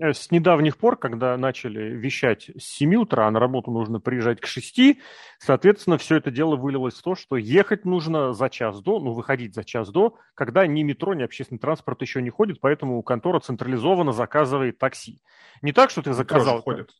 э, с недавних пор, когда начали вещать с 7 утра, а на работу нужно приезжать к 6, соответственно, все это дело вылилось в то, что ехать нужно за час до, ну, выходить за час до, когда ни метро, ни общественный транспорт еще не ходит, поэтому контора централизованно заказывает такси. Не так, что ты заказал... Ходит,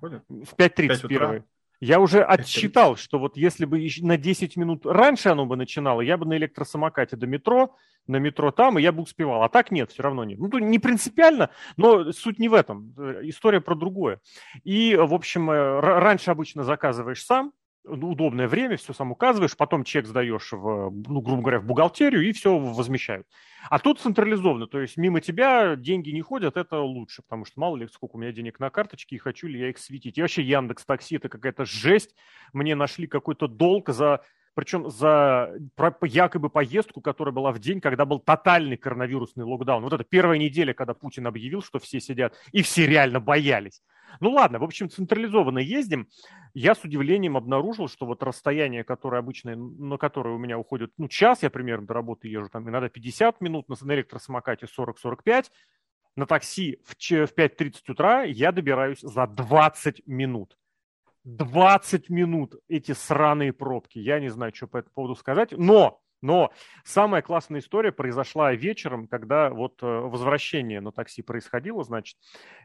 ходит. В 5.30 первый. Я уже отсчитал, что вот если бы на 10 минут раньше оно бы начинало, я бы на электросамокате до метро, на метро там, и я бы успевал. А так нет, все равно нет. Ну, не принципиально, но суть не в этом. Э, история про другое. И, в общем, э, раньше обычно заказываешь сам, удобное время, все сам указываешь, потом чек сдаешь, в, ну, грубо говоря, в бухгалтерию, и все возмещают. А тут централизованно, то есть мимо тебя деньги не ходят, это лучше, потому что мало ли сколько у меня денег на карточке, и хочу ли я их светить. И вообще Яндекс Такси это какая-то жесть. Мне нашли какой-то долг за причем за якобы поездку, которая была в день, когда был тотальный коронавирусный локдаун. Вот это первая неделя, когда Путин объявил, что все сидят, и все реально боялись. Ну ладно, в общем, централизованно ездим. Я с удивлением обнаружил, что вот расстояние, которое обычно, на которое у меня уходит, ну, час, я примерно до работы езжу, там иногда 50 минут, на электросамокате 40-45, на такси в 5.30 утра я добираюсь за 20 минут. 20 минут эти сраные пробки. Я не знаю, что по этому поводу сказать. Но но самая классная история произошла вечером, когда вот э, возвращение на такси происходило, значит.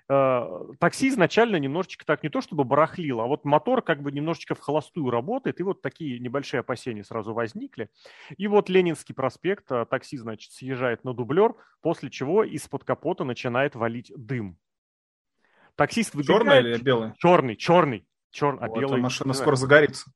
Э, такси изначально немножечко так не то чтобы барахлило, а вот мотор как бы немножечко в холостую работает, и вот такие небольшие опасения сразу возникли. И вот Ленинский проспект, э, такси, значит, съезжает на дублер, после чего из-под капота начинает валить дым. Таксист выбегает... Черный или белый? Черный, черный. Черный, а вот, а белый... машина скоро загорится.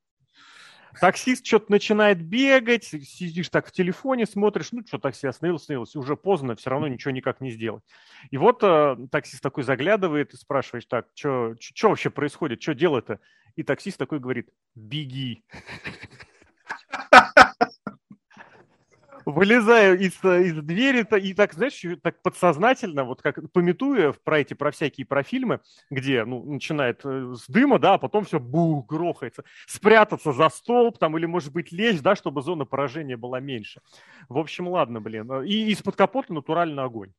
Таксист что-то начинает бегать, сидишь так в телефоне, смотришь, ну что, такси остановился, остановился, уже поздно, все равно ничего никак не сделать. И вот э, таксист такой заглядывает и спрашиваешь, так, что вообще происходит, что делать-то? И таксист такой говорит, беги. Вылезаю из, из двери и так, знаешь, так подсознательно, вот как пометуя про эти, про всякие про фильмы, где, ну, начинает э, с дыма, да, а потом все бух, грохается, спрятаться за столб там или, может быть, лечь, да, чтобы зона поражения была меньше. В общем, ладно, блин. И из-под капота натурально огонь.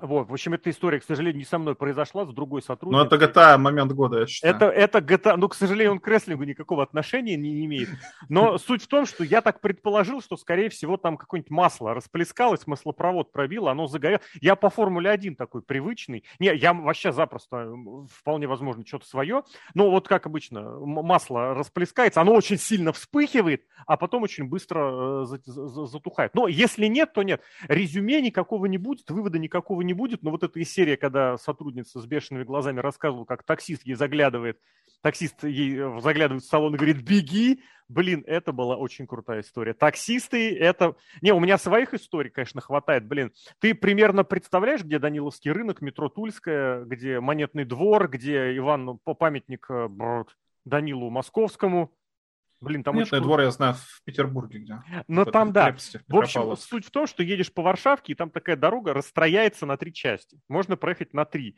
Вот, в общем, эта история, к сожалению, не со мной произошла, с другой сотрудницей. Ну, это GTA момент года, я считаю. Это, это GTA, ну, к сожалению, он к рестлингу никакого отношения не имеет. Но суть в том, что я так предположил, что, скорее всего, там какое-нибудь масло расплескалось, маслопровод пробило, оно загорело. Я по Формуле 1 такой привычный. Не, я вообще запросто, вполне возможно, что-то свое. Но вот как обычно, масло расплескается, оно очень сильно вспыхивает, а потом очень быстро э, затухает. Но если нет, то нет. Резюме никакого не будет, вывода никакого не будет, но вот эта из серии, когда сотрудница с бешеными глазами рассказывала, как таксист ей заглядывает, таксист ей э, заглядывает в салон и говорит «беги», блин, это была очень крутая история. Таксисты, это... Не, у меня своих историй, конечно, хватает, блин. Ты примерно представляешь, где Даниловский рынок, метро Тульская, где Монетный двор, где Иван, ну, памятник э, Данилу Московскому, Блин, там Нет, очень... двор я знаю в Петербурге где. Но там, да. Крепости, в, в общем, суть в том, что едешь по Варшавке, и там такая дорога расстрояется на три части. Можно проехать на три.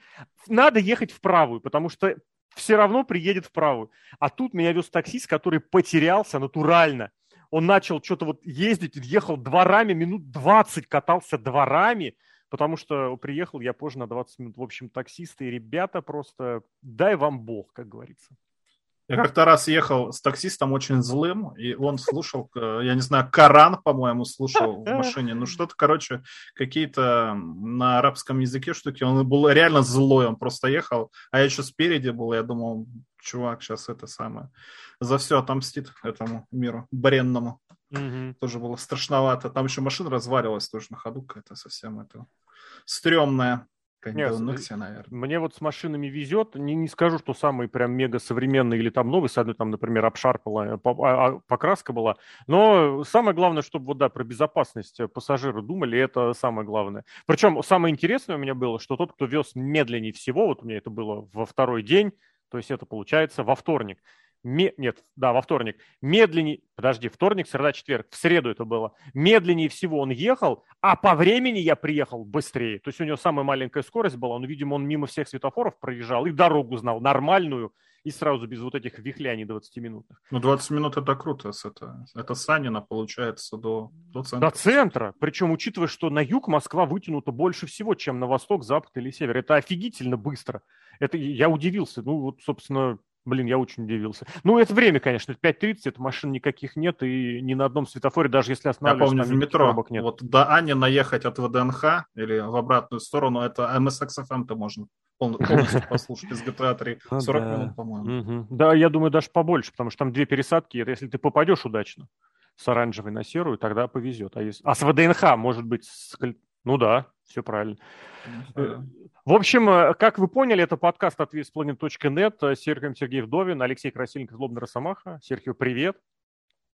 Надо ехать в правую, потому что все равно приедет в правую. А тут меня вез таксист, который потерялся натурально. Он начал что-то вот ездить, ехал дворами, минут 20 катался дворами, потому что приехал я позже на 20 минут. В общем, таксисты и ребята просто дай вам бог, как говорится. Я как-то раз ехал с таксистом очень злым, и он слушал, э, я не знаю, Коран, по-моему, слушал в машине. Ну, что-то, короче, какие-то на арабском языке штуки. Он был реально злой, он просто ехал, а я еще спереди был, я думал, чувак сейчас это самое за все отомстит этому миру бренному. Угу. Тоже было страшновато. Там еще машина разваливалась тоже на ходу, какая-то совсем это стрёмная. Нет, Nexia, наверное. Мне вот с машинами везет. Не, не скажу, что самый прям мега современный или там новый, с одной там, например, обшарпала, а, а, покраска была. Но самое главное, чтобы вот, да, про безопасность пассажиры думали, это самое главное. Причем самое интересное у меня было, что тот, кто вез медленнее всего, вот у меня это было во второй день, то есть это получается во вторник, нет, да, во вторник, медленнее, подожди, вторник, среда, четверг, в среду это было, медленнее всего он ехал, а по времени я приехал быстрее. То есть у него самая маленькая скорость была, но, видимо, он мимо всех светофоров проезжал и дорогу знал нормальную, и сразу без вот этих вихляний 20 минутных. Ну, 20 минут это круто. Это, это Санина получается до, до центра. До центра. Причем, учитывая, что на юг Москва вытянута больше всего, чем на восток, запад или север. Это офигительно быстро. Это я удивился. Ну, вот, собственно, Блин, я очень удивился. Ну, это время, конечно, 5.30, это машин никаких нет, и ни на одном светофоре, даже если останавливаешься, Я помню, в метро, нет. вот до Ани наехать от ВДНХ или в обратную сторону, это MSXFM-то можно полностью послушать из GTA 3. 40 минут, по-моему. Да, я думаю, даже побольше, потому что там две пересадки, это если ты попадешь удачно с оранжевой на серую, тогда повезет. А, если... а с ВДНХ, может быть, с... ну да, все правильно. Э, в общем, э, как вы поняли, это подкаст от весьplanet.net с Сергеем Сергей Вдовин, Алексей Красильников, Злобный Росомаха. Серхио, привет.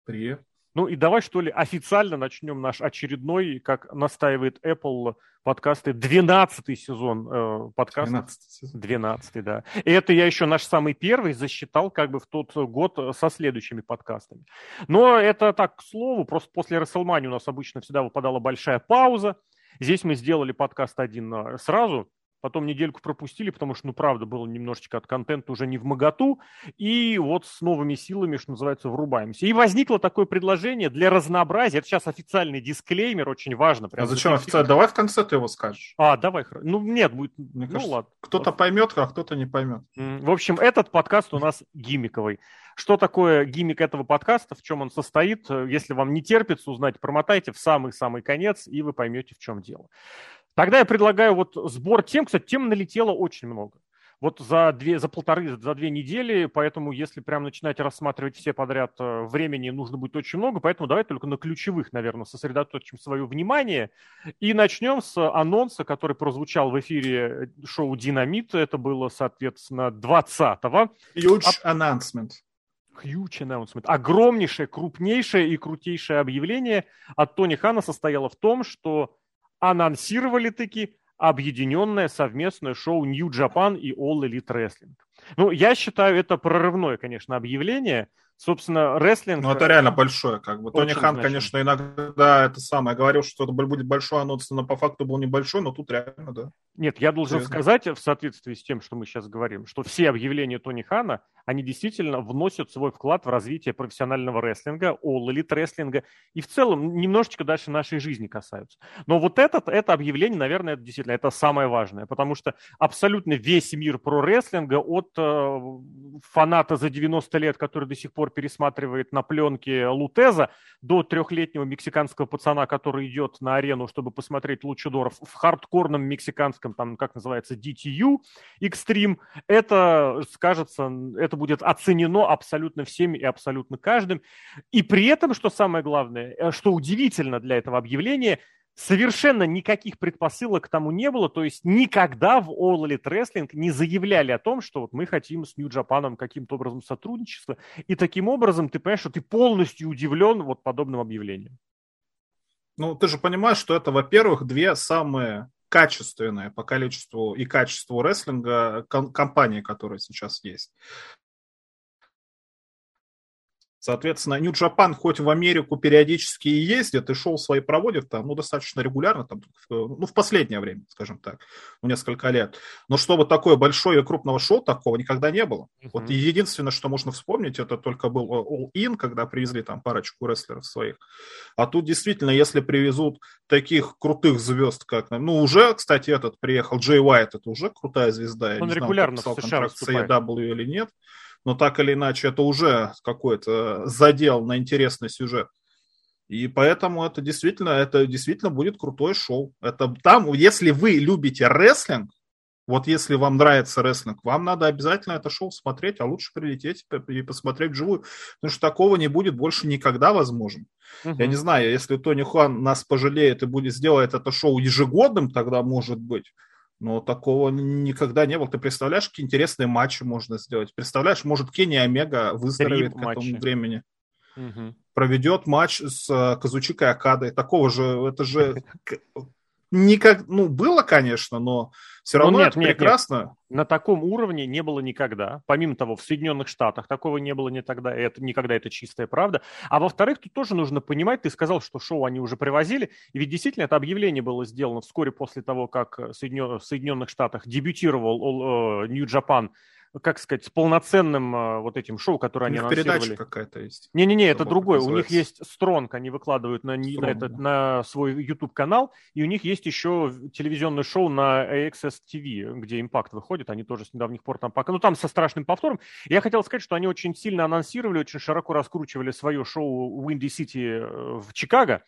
Привет. Ну и давай, что ли, официально начнем наш очередной, как настаивает Apple, подкасты, 12 сезон э, подкаста. 12 сезон. 12 да. И это я еще наш самый первый засчитал как бы в тот год со следующими подкастами. Но это так, к слову, просто после WrestleMania у нас обычно всегда выпадала большая пауза. Здесь мы сделали подкаст один э, сразу, потом недельку пропустили, потому что, ну, правда, было немножечко от контента уже не в моготу, и вот с новыми силами, что называется, врубаемся. И возникло такое предложение для разнообразия, это сейчас официальный дисклеймер, очень важно. Прям а зачем официально? Давай в конце ты его скажешь. А, давай. Ну, нет, будет... Мне ну, кажется, ладно. Кто-то поймет, а кто-то не поймет. В общем, этот подкаст у нас гиммиковый. Что такое гиммик этого подкаста, в чем он состоит? Если вам не терпится узнать, промотайте в самый-самый конец, и вы поймете, в чем дело. Тогда я предлагаю вот сбор тем. Кстати, тем налетело очень много. Вот за, две, за полторы, за две недели, поэтому если прям начинать рассматривать все подряд, э, времени нужно будет очень много, поэтому давай только на ключевых, наверное, сосредоточим свое внимание. И начнем с анонса, который прозвучал в эфире шоу «Динамит». Это было, соответственно, 20-го. Huge announcement. Huge announcement. Огромнейшее, крупнейшее и крутейшее объявление от Тони Хана состояло в том, что анонсировали таки объединенное совместное шоу New Japan и All Elite Wrestling. Ну, я считаю, это прорывное, конечно, объявление – собственно, рестлинг... Ну, это реально большое, как бы. Тони Хан, конечно, иногда это самое говорил, что это будет большой анонс, но по факту был небольшой, но тут реально, да. Нет, я должен Серьезно. сказать, в соответствии с тем, что мы сейчас говорим, что все объявления Тони Хана, они действительно вносят свой вклад в развитие профессионального рестлинга, all elite рестлинга, и в целом немножечко дальше нашей жизни касаются. Но вот этот, это объявление, наверное, это действительно это самое важное, потому что абсолютно весь мир про рестлинга, от э, фаната за 90 лет, который до сих пор пересматривает на пленке Лутеза, до трехлетнего мексиканского пацана, который идет на арену, чтобы посмотреть лучидоров в хардкорном мексиканском, там, как называется, DTU Extreme, это скажется, это будет оценено абсолютно всеми и абсолютно каждым. И при этом, что самое главное, э, что удивительно для этого объявления – совершенно никаких предпосылок к тому не было, то есть никогда в All Elite Wrestling не заявляли о том, что вот мы хотим с Japan каким-то образом сотрудничество, и таким образом ты понимаешь, что ты полностью удивлен вот подобным объявлением. Ну, ты же понимаешь, что это, во-первых, две самые качественные по количеству и качеству рестлинга компании, которые сейчас есть. Соответственно, Japan хоть в Америку периодически и ездит, и шоу свои проводит там, ну, достаточно регулярно, там, ну, в последнее время, скажем так, ну, несколько лет. Но чтобы такое большое и крупного шоу такого никогда не было. Uh-huh. Вот единственное, что можно вспомнить, это только был All In, когда привезли там парочку рестлеров своих. А тут действительно, если привезут таких крутых звезд, как, ну, уже, кстати, этот приехал, Джей Уайт, это уже крутая звезда. Он Я не регулярно знаю, в США контракт с AEW или нет но так или иначе это уже какой-то задел на интересный сюжет. И поэтому это действительно, это действительно будет крутое шоу. Это там, если вы любите рестлинг, вот если вам нравится рестлинг, вам надо обязательно это шоу смотреть, а лучше прилететь и посмотреть вживую, потому что такого не будет больше никогда возможно. Угу. Я не знаю, если Тони Хуан нас пожалеет и будет сделать это шоу ежегодным, тогда может быть. Но такого никогда не было. Ты представляешь, какие интересные матчи можно сделать? Представляешь, может, Кенни Омега выздоровеет Три к этому времени. Угу. Проведет матч с э, Казучикой Акадой. Такого же, это же никак, ну, было, конечно, но все равно ну, нет, это нет, прекрасно. Нет. На таком уровне не было никогда. Помимо того, в Соединенных Штатах такого не было ни тогда, и это никогда это чистая правда. А во-вторых, тут тоже нужно понимать, ты сказал, что шоу они уже привозили, и ведь действительно это объявление было сделано вскоре после того, как в Соединенных Штатах дебютировал Japan как сказать, с полноценным э, вот этим шоу, которое они анонсировали. передача какая-то есть. Не-не-не, это другое. У них есть Стронг, они выкладывают на, Strong, на, этот, да. на свой YouTube-канал, и у них есть еще телевизионное шоу на AXS TV, где Импакт выходит, они тоже с недавних пор там пока, ну там со страшным повтором. Я хотел сказать, что они очень сильно анонсировали, очень широко раскручивали свое шоу Windy City э, в Чикаго,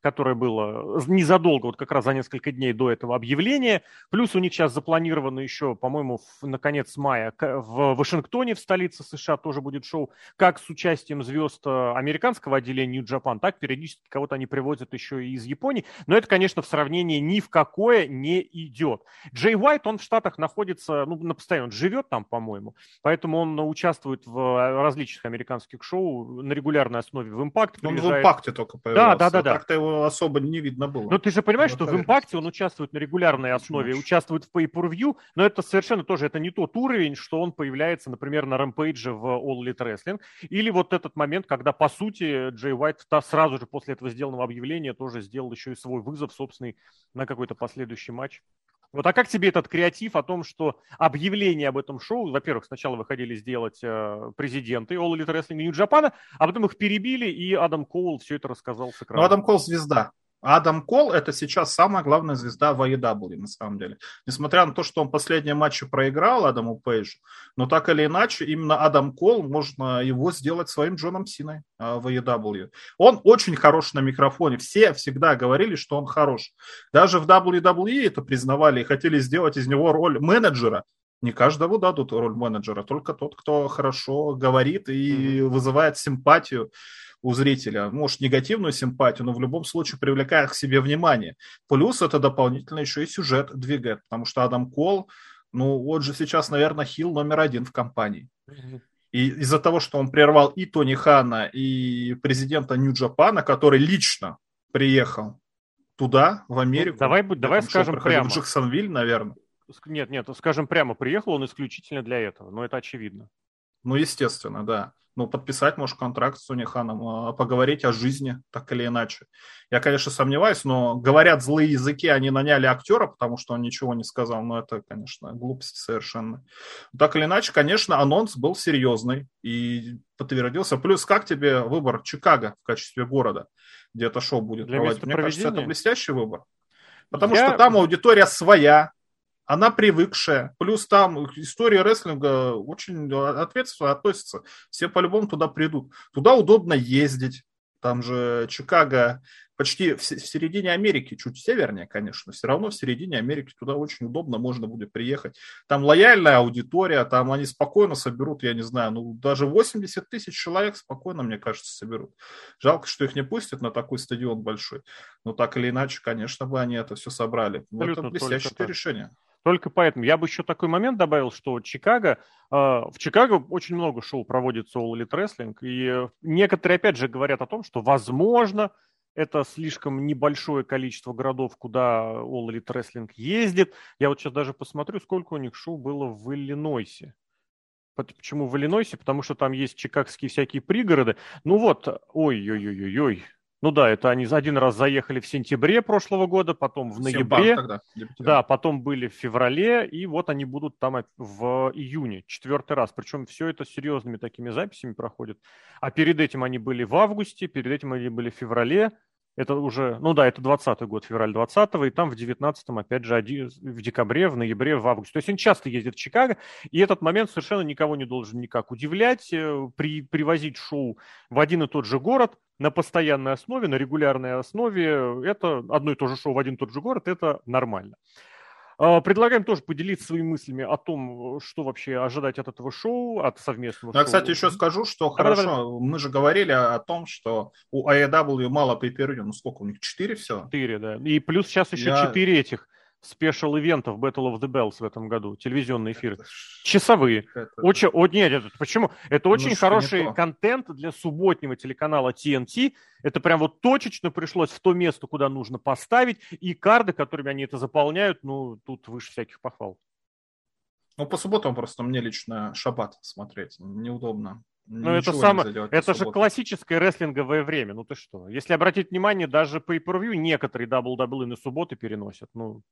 которое было незадолго, вот как раз за несколько дней до этого объявления. Плюс у них сейчас запланировано еще, по-моему, на конец мая в Вашингтоне, в столице США, тоже будет шоу, как с участием звезд э, американского отделения New Japan, так периодически кого-то они привозят еще и из Японии. Но это, конечно, в сравнении ни в какое не идет. Джей Уайт, он в Штатах находится, ну, на постоянно, он живет там, по-моему, поэтому он участвует в э, различных американских шоу на регулярной основе в Impact. Он приезжает... в Импакте только появился. Да, да, да. Так-то его особо не видно было. Но ты же понимаешь, что в Импакте он участвует на регулярной основе, участвует в pay-per-view, но это совершенно тоже, это не тот уровень, что он появляется, например, на Рэмпейдже в All Elite Wrestling. Или вот этот момент, когда, по сути, Джей Уайт сразу же после этого сделанного объявления тоже сделал еще и свой вызов собственный на какой-то последующий матч. Вот, а как тебе этот креатив о том, что объявление об этом шоу, во-первых, сначала выходили сделать э, президенты All Elite Wrestling New Japan, а потом их перебили, и Адам Коул все это рассказал с экрана. Ну, Адам Коул звезда. Адам Кол – это сейчас самая главная звезда в AEW, на самом деле. Несмотря на то, что он последние матчи проиграл Адаму Пейджу, но так или иначе, именно Адам Кол, можно его сделать своим Джоном Синой а, в AEW. Он очень хорош на микрофоне. Все всегда говорили, что он хорош. Даже в WWE это признавали и хотели сделать из него роль менеджера, не каждому дадут роль менеджера, только тот, кто хорошо говорит и mm-hmm. вызывает симпатию у зрителя, может, негативную симпатию, но в любом случае привлекает к себе внимание. Плюс это дополнительно еще и сюжет двигает, потому что Адам Кол, ну, вот же сейчас, наверное, хил номер один в компании. И из-за того, что он прервал и Тони Хана, и президента Нью-Джапана, который лично приехал туда, в Америку. Ну, давай, давай скажем прямо. В Джексонвиль, наверное. Нет, нет, скажем прямо, приехал он исключительно для этого, но это очевидно. Ну, естественно, да ну, подписать, может, контракт с Сониханом, а, поговорить о жизни, так или иначе. Я, конечно, сомневаюсь, но говорят злые языки, они наняли актера, потому что он ничего не сказал, но это, конечно, глупость совершенно. Так или иначе, конечно, анонс был серьезный и подтвердился. Плюс, как тебе выбор Чикаго в качестве города, где это шоу будет Для проводить? Мне кажется, это блестящий выбор. Потому Я... что там аудитория своя, она привыкшая. Плюс там история рестлинга очень ответственно относится. Все по-любому туда придут. Туда удобно ездить. Там же Чикаго почти в, середине Америки, чуть севернее, конечно, все равно в середине Америки туда очень удобно, можно будет приехать. Там лояльная аудитория, там они спокойно соберут, я не знаю, ну даже 80 тысяч человек спокойно, мне кажется, соберут. Жалко, что их не пустят на такой стадион большой. Но так или иначе, конечно бы они это все собрали. Абсолютно, это блестящее решение. Только поэтому. Я бы еще такой момент добавил, что Чикаго, э, в Чикаго очень много шоу проводится All Elite Wrestling, и некоторые, опять же, говорят о том, что, возможно, это слишком небольшое количество городов, куда All Elite Wrestling ездит. Я вот сейчас даже посмотрю, сколько у них шоу было в Иллинойсе. Почему в Иллинойсе? Потому что там есть чикагские всякие пригороды. Ну вот, ой-ой-ой-ой-ой, ну да, это они один раз заехали в сентябре прошлого года, потом в ноябре, тогда, да, потом были в феврале, и вот они будут там в июне, четвертый раз. Причем все это серьезными такими записями проходит. А перед этим они были в августе, перед этим они были в феврале, это уже, ну да, это 20 год, февраль 20 и там в 19-м, опять же, в декабре, в ноябре, в августе. То есть они часто ездят в Чикаго, и этот момент совершенно никого не должен никак удивлять. Э, при, привозить шоу в один и тот же город на постоянной основе, на регулярной основе, это одно и то же шоу в один и тот же город, это нормально. А, предлагаем тоже поделиться своими мыслями о том, что вообще ожидать от этого шоу, от совместного Я, шоу. кстати, еще скажу, что давай, хорошо, давай. мы же говорили о том, что у AEW мало pay Ну, сколько у них, четыре все? Четыре, да. И плюс сейчас еще четыре Я... этих спешл-ивентов Battle of the Bells в этом году, телевизионные эфиры. Часовые. Это... Очень, о, нет, это, почему? Это очень ну, хороший контент для субботнего телеканала TNT. Это прям вот точечно пришлось в то место, куда нужно поставить. И карды, которыми они это заполняют, ну, тут выше всяких похвал. Ну, по субботам просто мне лично шаббат смотреть неудобно. Ну, это самое, это же классическое рестлинговое время. Ну ты что? Если обратить внимание, даже по pay некоторые WWE на субботы переносят. Ну,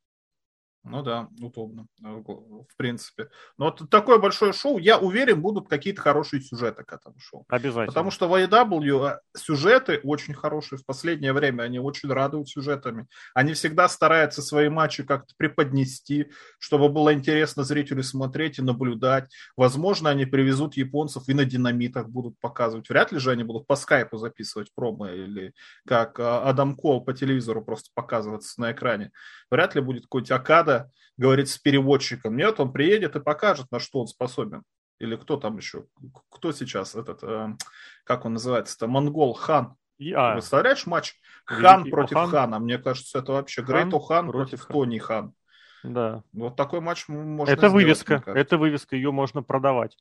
ну да, удобно, э, в принципе. Но вот такое большое шоу, я уверен, будут какие-то хорошие сюжеты к этому шоу. Обязательно. Потому что в AEW э, сюжеты очень хорошие. В последнее время они очень радуют сюжетами. Они всегда стараются свои матчи как-то преподнести, чтобы было интересно зрителю смотреть и наблюдать. Возможно, они привезут японцев и на динамитах будут показывать. Вряд ли же они будут по скайпу записывать промо или как э, Адам Кол по телевизору просто показываться на экране. Вряд ли будет какой-нибудь Акада надо говорить с переводчиком. Нет, он приедет и покажет, на что он способен. Или кто там еще? Кто сейчас этот, э, как он называется-то, Монгол Хан. И, а, Представляешь матч Хан Великий против Охан. Хана? Мне кажется, это вообще Грейт Хан против, против Тони Хан. Да. Вот такой матч можно Это сделать, вывеска, это вывеска, ее можно продавать.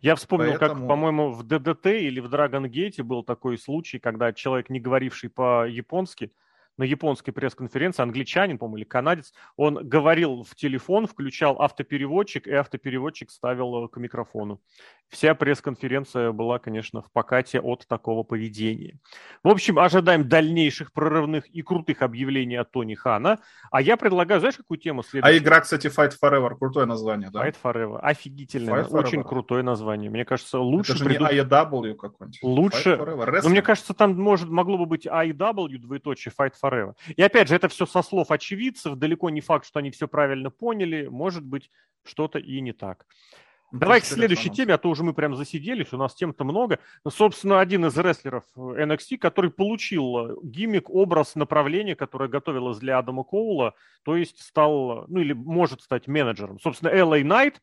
Я вспомнил, Поэтому... как, по-моему, в ДДТ или в Драгон Гейте был такой случай, когда человек, не говоривший по-японски, на японской пресс-конференции, англичанин, по-моему, или канадец, он говорил в телефон, включал автопереводчик, и автопереводчик ставил к микрофону. Вся пресс-конференция была, конечно, в покате от такого поведения. В общем, ожидаем дальнейших прорывных и крутых объявлений от Тони Хана. А я предлагаю, знаешь, какую тему следует? А игра, кстати, Fight Forever, крутое название, да? Fight Forever, офигительное, Fight очень крутое название. Мне кажется, лучше... Это же придут... не AEW какой-нибудь. Лучше... Но мне кажется, там может, могло бы быть AEW, двоеточие, Fight Forever. И опять же, это все со слов очевидцев, далеко не факт, что они все правильно поняли, может быть, что-то и не так. Ну, Давай к следующей теме, а то уже мы прям засиделись, у нас тем-то много. Ну, собственно, один из рестлеров NXT, который получил гиммик, образ, направление, которое готовилось для Адама Коула, то есть стал, ну или может стать менеджером. Собственно, LA Knight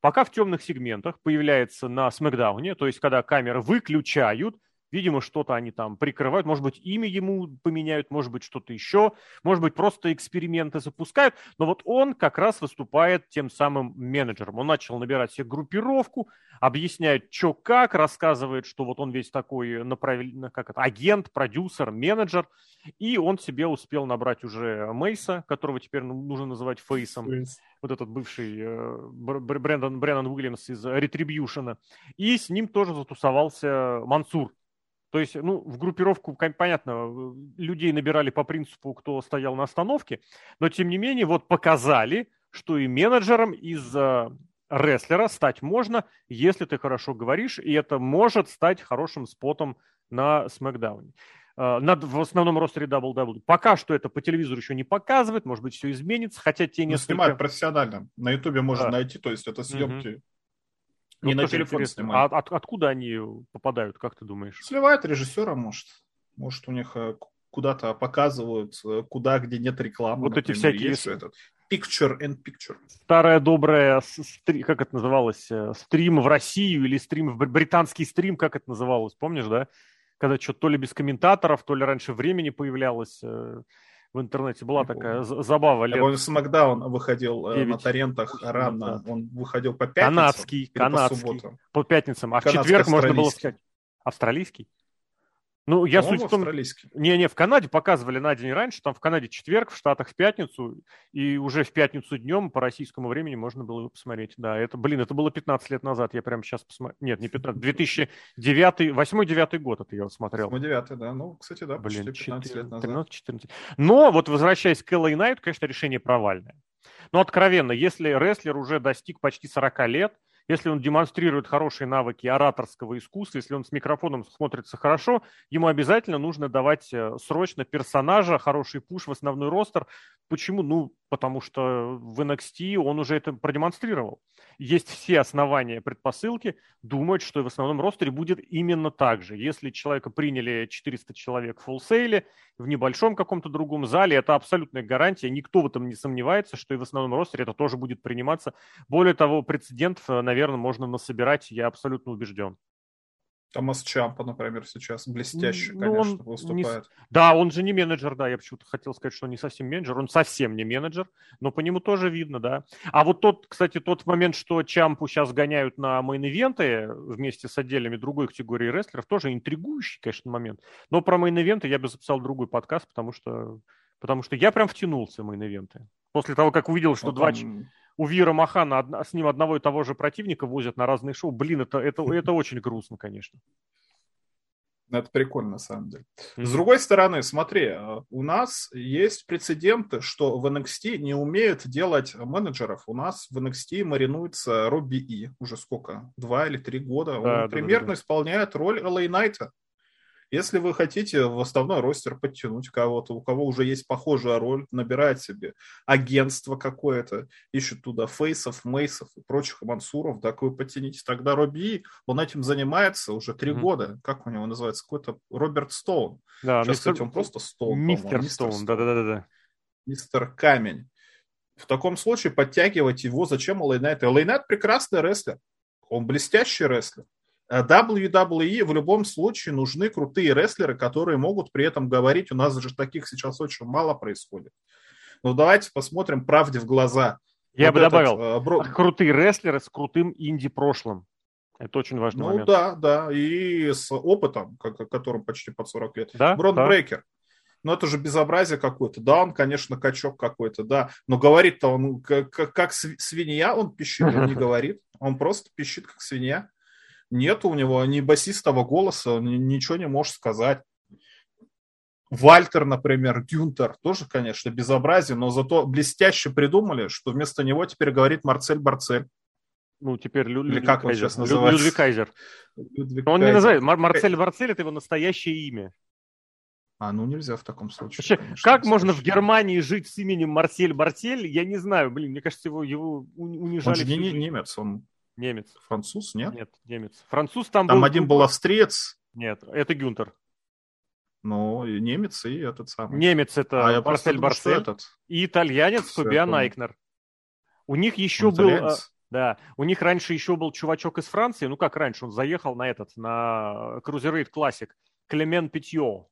пока в темных сегментах появляется на Смакдауне, то есть когда камеры выключают, Видимо, что-то они там прикрывают, может быть, имя ему поменяют, может быть, что-то еще, может быть, просто эксперименты запускают. Но вот он как раз выступает тем самым менеджером. Он начал набирать себе группировку, объясняет, что как, рассказывает, что вот он весь такой направлен, как это, агент, продюсер, менеджер. И он себе успел набрать уже Мейса, которого теперь нужно называть Фейсом. Вот этот бывший э, Брэндон, Брэннон Уильямс из Retribution. И с ним тоже затусовался Мансур, то есть, ну, в группировку, понятно, людей набирали по принципу, кто стоял на остановке, но, тем не менее, вот показали, что и менеджером из рестлера стать можно, если ты хорошо говоришь, и это может стать хорошим спотом на Смакдауне. Э, над, в основном ростере WWE. Пока что это по телевизору еще не показывает, может быть, все изменится, хотя те ну, несколько... Снимают профессионально. На Ютубе можно да. найти, то есть это съемки угу. Не ну, на телефон снимают. А от, откуда они попадают, как ты думаешь? Сливают режиссера, может. Может, у них э, куда-то показывают, э, куда, где нет рекламы. Вот например, эти всякие... Есть этот picture and picture. Старая добрая, как это называлось, э, стрим в Россию или стрим в британский стрим, как это называлось, помнишь, да? Когда что-то то ли без комментаторов, то ли раньше времени появлялось в интернете была такая забава. Лет... Я Смакдаун выходил 9, э, на торрентах рано. Да. Он выходил по пятницам. Канадский, канадский. По, субботам. по пятницам. А в четверг можно было сказать. Австралийский? Ну, я суть в том... Не-не, в Канаде показывали на день раньше, там в Канаде четверг, в Штатах в пятницу, и уже в пятницу днем по российскому времени можно было его посмотреть. Да, это, блин, это было 15 лет назад, я прямо сейчас посмотрел. Нет, не 15, 2009, 8-9 год это я вот смотрел. 8-9, да, ну, кстати, да, блин, почти 15 14, лет назад. 13, 14. Но вот возвращаясь к LA Knight, конечно, решение провальное. Но откровенно, если рестлер уже достиг почти 40 лет, если он демонстрирует хорошие навыки ораторского искусства, если он с микрофоном смотрится хорошо, ему обязательно нужно давать э, срочно персонажа, хороший пуш в основной ростер. Почему? Ну, потому что в NXT он уже это продемонстрировал. Есть все основания, предпосылки думать, что в основном ростере будет именно так же. Если человека приняли 400 человек в фуллсейле, в небольшом каком-то другом зале, это абсолютная гарантия. Никто в этом не сомневается, что и в основном ростере это тоже будет приниматься. Более того, прецедентов, наверное, можно насобирать, я абсолютно убежден. Томас Чампа, например, сейчас блестяще, ну, конечно, он выступает. Не... Да, он же не менеджер, да, я почему-то хотел сказать, что он не совсем менеджер, он совсем не менеджер, но по нему тоже видно, да. А вот тот, кстати, тот момент, что Чампу сейчас гоняют на мейн-ивенты вместе с отделами другой категории рестлеров, тоже интригующий, конечно, момент. Но про мейн-ивенты я бы записал другой подкаст, потому что, потому что я прям втянулся в мейн-ивенты. После того, как увидел, что вот два... Он у Вира Махана с ним одного и того же противника возят на разные шоу. Блин, это, это, это очень грустно, конечно. Это прикольно, на самом деле. Mm-hmm. С другой стороны, смотри, э, у нас есть прецеденты, что в NXT не умеют делать менеджеров. У нас в NXT маринуется Робби И. Уже сколько? Два или три года. Да, Он да, примерно да, да. исполняет роль Эл Эй Найта. Если вы хотите в основной ростер подтянуть кого-то, у кого уже есть похожая роль, набирать себе агентство какое-то, ищет туда фейсов, мейсов и прочих мансуров, так вы подтяните тогда Робби, он этим занимается уже три mm-hmm. года. Как у него называется? Какой-то Роберт Стоун. Да, Сейчас, мистер... кстати, он просто Стоун. Мистер Стоун, да-да-да. Мистер Камень. В таком случае подтягивать его зачем Лейнайт? Лейнайт прекрасный рестлер. Он блестящий рестлер. WWE в любом случае нужны крутые рестлеры, которые могут при этом говорить. У нас же таких сейчас очень мало происходит. Но давайте посмотрим правде в глаза. Я вот бы этот, добавил, э, бро... крутые рестлеры с крутым инди-прошлым. Это очень важный ну, момент. Ну да, да, и с опытом, которым почти под 40 лет. Да? Брод да. Брейкер. Ну это же безобразие какое-то. Да, он, конечно, качок какой-то, да. Но говорит-то он как, как свинья, он пищит, он не говорит. Он просто пищит, как свинья нет у него ни басистого голоса, ничего не может сказать. Вальтер, например, Гюнтер, тоже, конечно, безобразие, но зато блестяще придумали, что вместо него теперь говорит Марцель Барцель. Ну, теперь Лю- Или как он сейчас называется? Людвиг Кайзер. Людвиг он Кайзер. не называет. Мар- Марцель Барцель – это его настоящее имя. А, ну нельзя в таком случае. Вообще, конечно, как можно в Германии жить с именем Марсель Барцель, я не знаю. Блин, мне кажется, его, его унижали. Он же не немец, он Немец. Француз, нет? Нет, немец. Француз там, там был... один был австриец. Нет, это Гюнтер. Ну, немец и этот самый. Немец это а Марсель Барсель. Этот... И итальянец Фабиан Айкнер. У них еще он был... Итальянец? Да, у них раньше еще был чувачок из Франции, ну как раньше, он заехал на этот, на Cruiserweight Classic, Клемен Питьо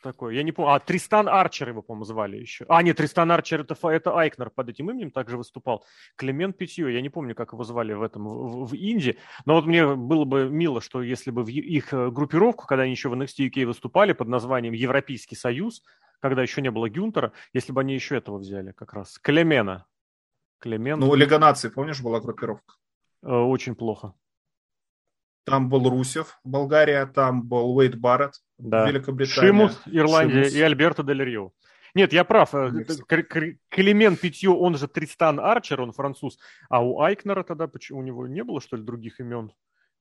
такой, я не помню, а Тристан Арчер его, по-моему, звали еще. А, нет, Тристан Арчер, это, это Айкнер под этим именем также выступал. Клемент Питье, я не помню, как его звали в этом, в, в Инди, но вот мне было бы мило, что если бы в их э, группировку, когда они еще в NXT UK выступали под названием Европейский Союз, когда еще не было Гюнтера, если бы они еще этого взяли как раз. Клемена. Клемент. Ну, Лига Нации, помнишь, была группировка? Э, очень плохо. Там был Русев, Болгария, там был Уэйд Барретт, да. Великобритания. Шимус, Ирландия Шимус. и Альберто Дель Рио. Нет, я прав. Э, Клемен Питье, он же Тристан Арчер, он француз. А у Айкнера тогда у него не было, что ли, других имен?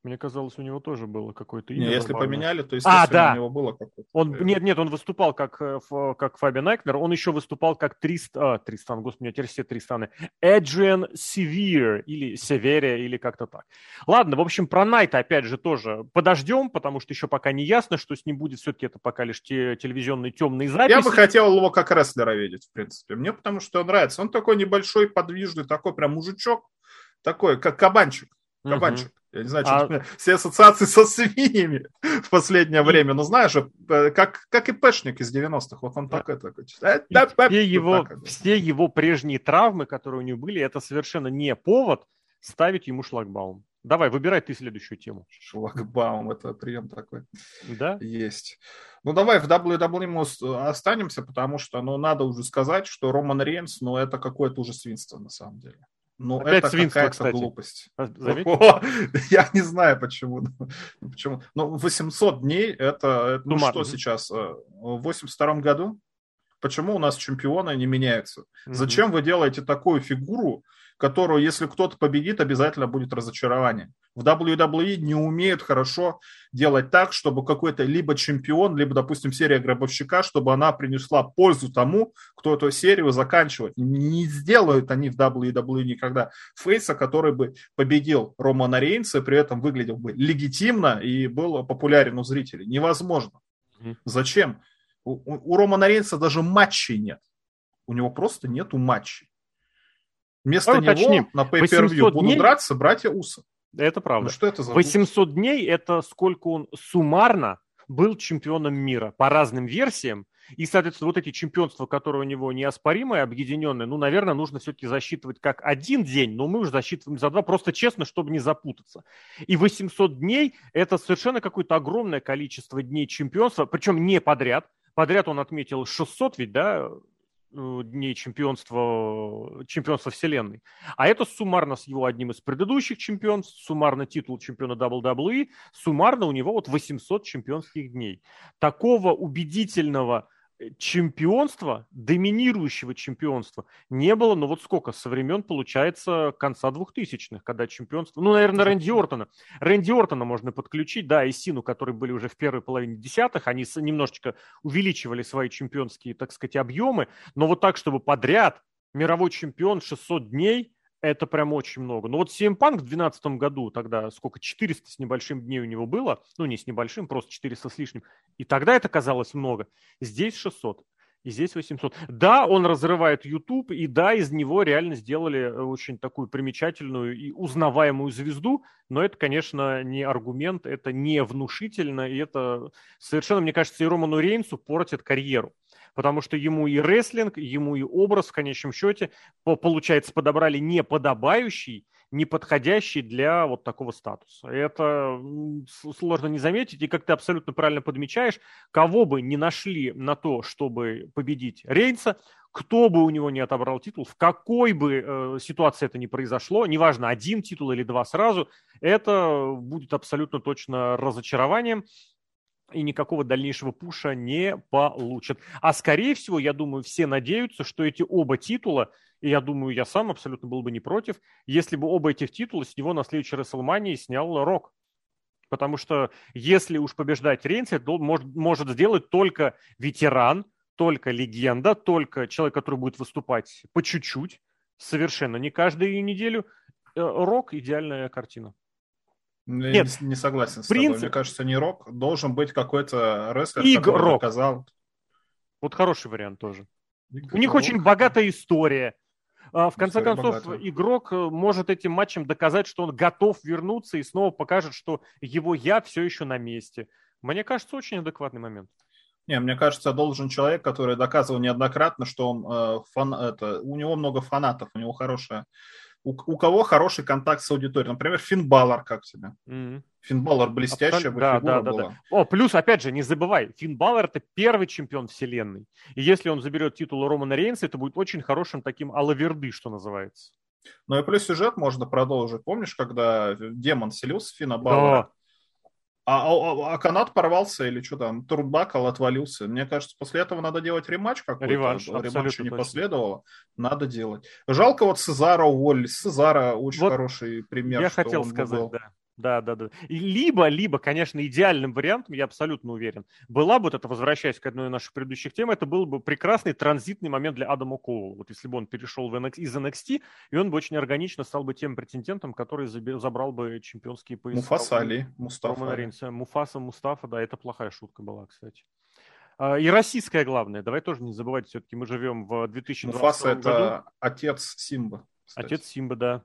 Мне казалось, у него тоже было какое-то имя. Не, если поменяли, то, естественно, а, да. у него было какое-то. Он, нет, нет, он выступал как, э, как Фабиан Айкнер, он еще выступал как Трист, а, Тристан, господи, у меня теперь все Тристаны. Эджиан Севир, или Северия, или как-то так. Ладно, в общем, про Найта, опять же, тоже подождем, потому что еще пока не ясно, что с ним будет. Все-таки это пока лишь те, телевизионные темные записи. Я бы хотел его как рестлера видеть, в принципе. Мне потому что он нравится. Он такой небольшой, подвижный, такой прям мужичок, такой, как кабанчик. Кабанчик. Я не знаю, что а... все ассоциации со свиньями в последнее время. Но знаешь, э, как, как и Пэшник из 90-х. Вот он такой такой. Э, все, его, все его прежние травмы, которые у него были, это совершенно не повод ставить ему шлагбаум. Давай, выбирай ты следующую тему. Шлагбаум, это прием такой. Да? Есть. Ну, давай в WWE останемся, потому что, ну, надо уже сказать, что Роман Рейнс, ну, это какое-то уже свинство на самом деле. Ну, Опять это свинство, какая-то кстати. глупость. О, я не знаю, почему. почему. Но 800 дней, это, это ну, что сейчас? Э, в 82 году? Почему у нас чемпионы не меняются? Mm-hmm. Зачем вы делаете такую фигуру, которую, если кто-то победит, обязательно будет разочарование. В WWE не умеют хорошо делать так, чтобы какой-то либо чемпион, либо, допустим, серия гробовщика, чтобы она принесла пользу тому, кто эту серию заканчивает. Не сделают они в WWE никогда фейса, который бы победил Романа Рейнса, при этом выглядел бы легитимно и был популярен у зрителей. Невозможно. Зачем? У, у Романа Рейнса даже матчей нет. У него просто нету матчей. Вместо Давай него уточним. на pay per будут дней... драться братья Уса. Это правда. Ну, что это за 800 дней – это сколько он суммарно был чемпионом мира по разным версиям. И, соответственно, вот эти чемпионства, которые у него неоспоримые, объединенные, ну, наверное, нужно все-таки засчитывать как один день, но мы уже засчитываем за два, просто честно, чтобы не запутаться. И 800 дней – это совершенно какое-то огромное количество дней чемпионства, причем не подряд. Подряд он отметил 600 ведь, да, дней чемпионства, чемпионства вселенной. А это суммарно с его одним из предыдущих чемпионств, суммарно титул чемпиона WWE, суммарно у него вот 800 чемпионских дней. Такого убедительного чемпионства, доминирующего чемпионства не было, но вот сколько, со времен, получается, конца двухтысячных, когда чемпионство, ну, наверное, Рэнди Ортона. Рэнди Ортона можно подключить, да, и Сину, которые были уже в первой половине десятых, они немножечко увеличивали свои чемпионские, так сказать, объемы, но вот так, чтобы подряд мировой чемпион 600 дней – это прям очень много. Но вот CM Punk в 2012 году, тогда сколько, 400 с небольшим дней у него было, ну не с небольшим, просто 400 с лишним, и тогда это казалось много. Здесь 600, и здесь 800. Да, он разрывает YouTube, и да, из него реально сделали э, очень такую примечательную и узнаваемую звезду, но это, конечно, не аргумент, это не внушительно, и это совершенно, мне кажется, и Роману Рейнсу портит карьеру потому что ему и рестлинг, ему и образ в конечном счете, получается, подобрали неподобающий, неподходящий для вот такого статуса. Это сложно не заметить, и как ты абсолютно правильно подмечаешь, кого бы не нашли на то, чтобы победить Рейнса, кто бы у него не отобрал титул, в какой бы э, ситуации это ни произошло, неважно, один титул или два сразу, это будет абсолютно точно разочарованием и никакого дальнейшего пуша не получат. А скорее всего, я думаю, все надеются, что эти оба титула, и я думаю, я сам абсолютно был бы не против, если бы оба этих титула с него на следующей Расселмании снял Рок. Потому что если уж побеждать Рейнса, это может, может сделать только ветеран, только легенда, только человек, который будет выступать по чуть-чуть, совершенно не каждую неделю. Э, Рок – идеальная картина. Ну, Нет, не, не согласен с принцип... тобой. Мне кажется, не рок. Должен быть какой-то рестлер, Игрок. который доказал. Вот хороший вариант тоже. Игрок. У них очень богатая история. А, в конце история концов, богатая. игрок э, может этим матчем доказать, что он готов вернуться и снова покажет, что его я все еще на месте. Мне кажется, очень адекватный момент. Не, мне кажется, должен человек, который доказывал неоднократно, что он э, фан, это, у него много фанатов, у него хорошая у, у кого хороший контакт с аудиторией. Например, Финн Баллар, как тебе? Mm-hmm. Финн Баллар блестящая бы да, да, да, была. Да. О, плюс, опять же, не забывай, Финн Баллар это первый чемпион вселенной. И если он заберет титул Романа Рейнса, это будет очень хорошим таким алаверды, что называется. Ну и плюс сюжет можно продолжить. Помнишь, когда демон селился Финна Баллара? Да. А, а, а канат порвался или что там, турбакал отвалился. Мне кажется, после этого надо делать рематч какой-то. Реванш, Рематча не последовало. Надо делать. Жалко вот Сезара уволили. Сезара очень вот хороший пример. Я хотел сказать, был. да. Да, да, да. И либо, либо, конечно, идеальным вариантом, я абсолютно уверен, была бы вот это, возвращаясь к одной из наших предыдущих тем, это был бы прекрасный транзитный момент для Адама Коула. Вот если бы он перешел в NXT, из NXT, и он бы очень органично стал бы тем претендентом, который забрал бы чемпионские пояса. Муфаса Али, Мустафа. Муфаса, Мустафа, да, это плохая шутка была, кстати. А, и российское главное, давай тоже не забывать, все-таки мы живем в 2020 Муфаса году. это отец Симба. Кстати. Отец Симба, да.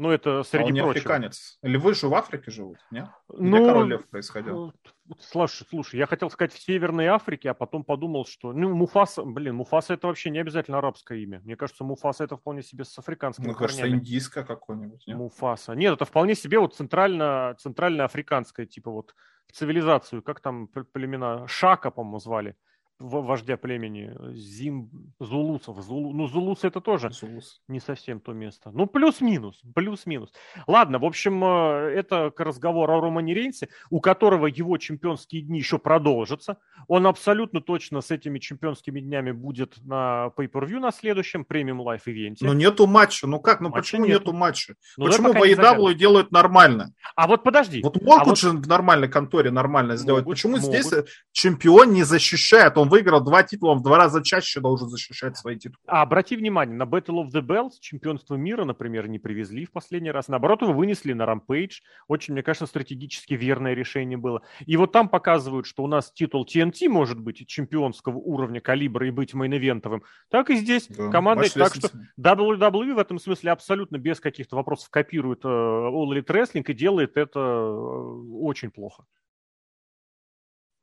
Ну, это среди а он не прочего. африканец. Львы же в Африке живут, нет? Где ну, король лев происходил? Слушай, слушай, я хотел сказать в Северной Африке, а потом подумал, что... Ну, Муфаса, блин, Муфаса это вообще не обязательно арабское имя. Мне кажется, Муфаса это вполне себе с африканским Мне кажется, индийское какое-нибудь, нет? Муфаса. Нет, это вполне себе вот центрально, центрально-африканское, типа вот цивилизацию. Как там племена? Шака, по-моему, звали вождя племени Зим Зулусов. Зулу, ну, Зулус это тоже Зулус. не совсем то место. Ну, плюс-минус, плюс-минус. Ладно, в общем, э, это к разговору о Романе Рейнсе, у которого его чемпионские дни еще продолжатся. Он абсолютно точно с этими чемпионскими днями будет на Pay-Per-View на следующем премиум лайф ивенте. Но нету матча. Ну как? Ну матча почему нету, нету матча? Ну, почему по EW делают нормально? А вот подожди. Вот могут а же вот... в нормальной конторе нормально сделать. Могут, почему могут. здесь чемпион не защищает? Он выиграл два титула, в два раза чаще должен защищать свои титулы. А обрати внимание, на Battle of the Bells чемпионство мира, например, не привезли в последний раз. Наоборот, его вынесли на Rampage. Очень, мне кажется, стратегически верное решение было. И вот там показывают, что у нас титул TNT может быть чемпионского уровня калибра и быть мейн-ивентовым. Так и здесь да, команда. Так что WWE в этом смысле абсолютно без каких-то вопросов копирует э, All Elite Wrestling и делает это э, очень плохо.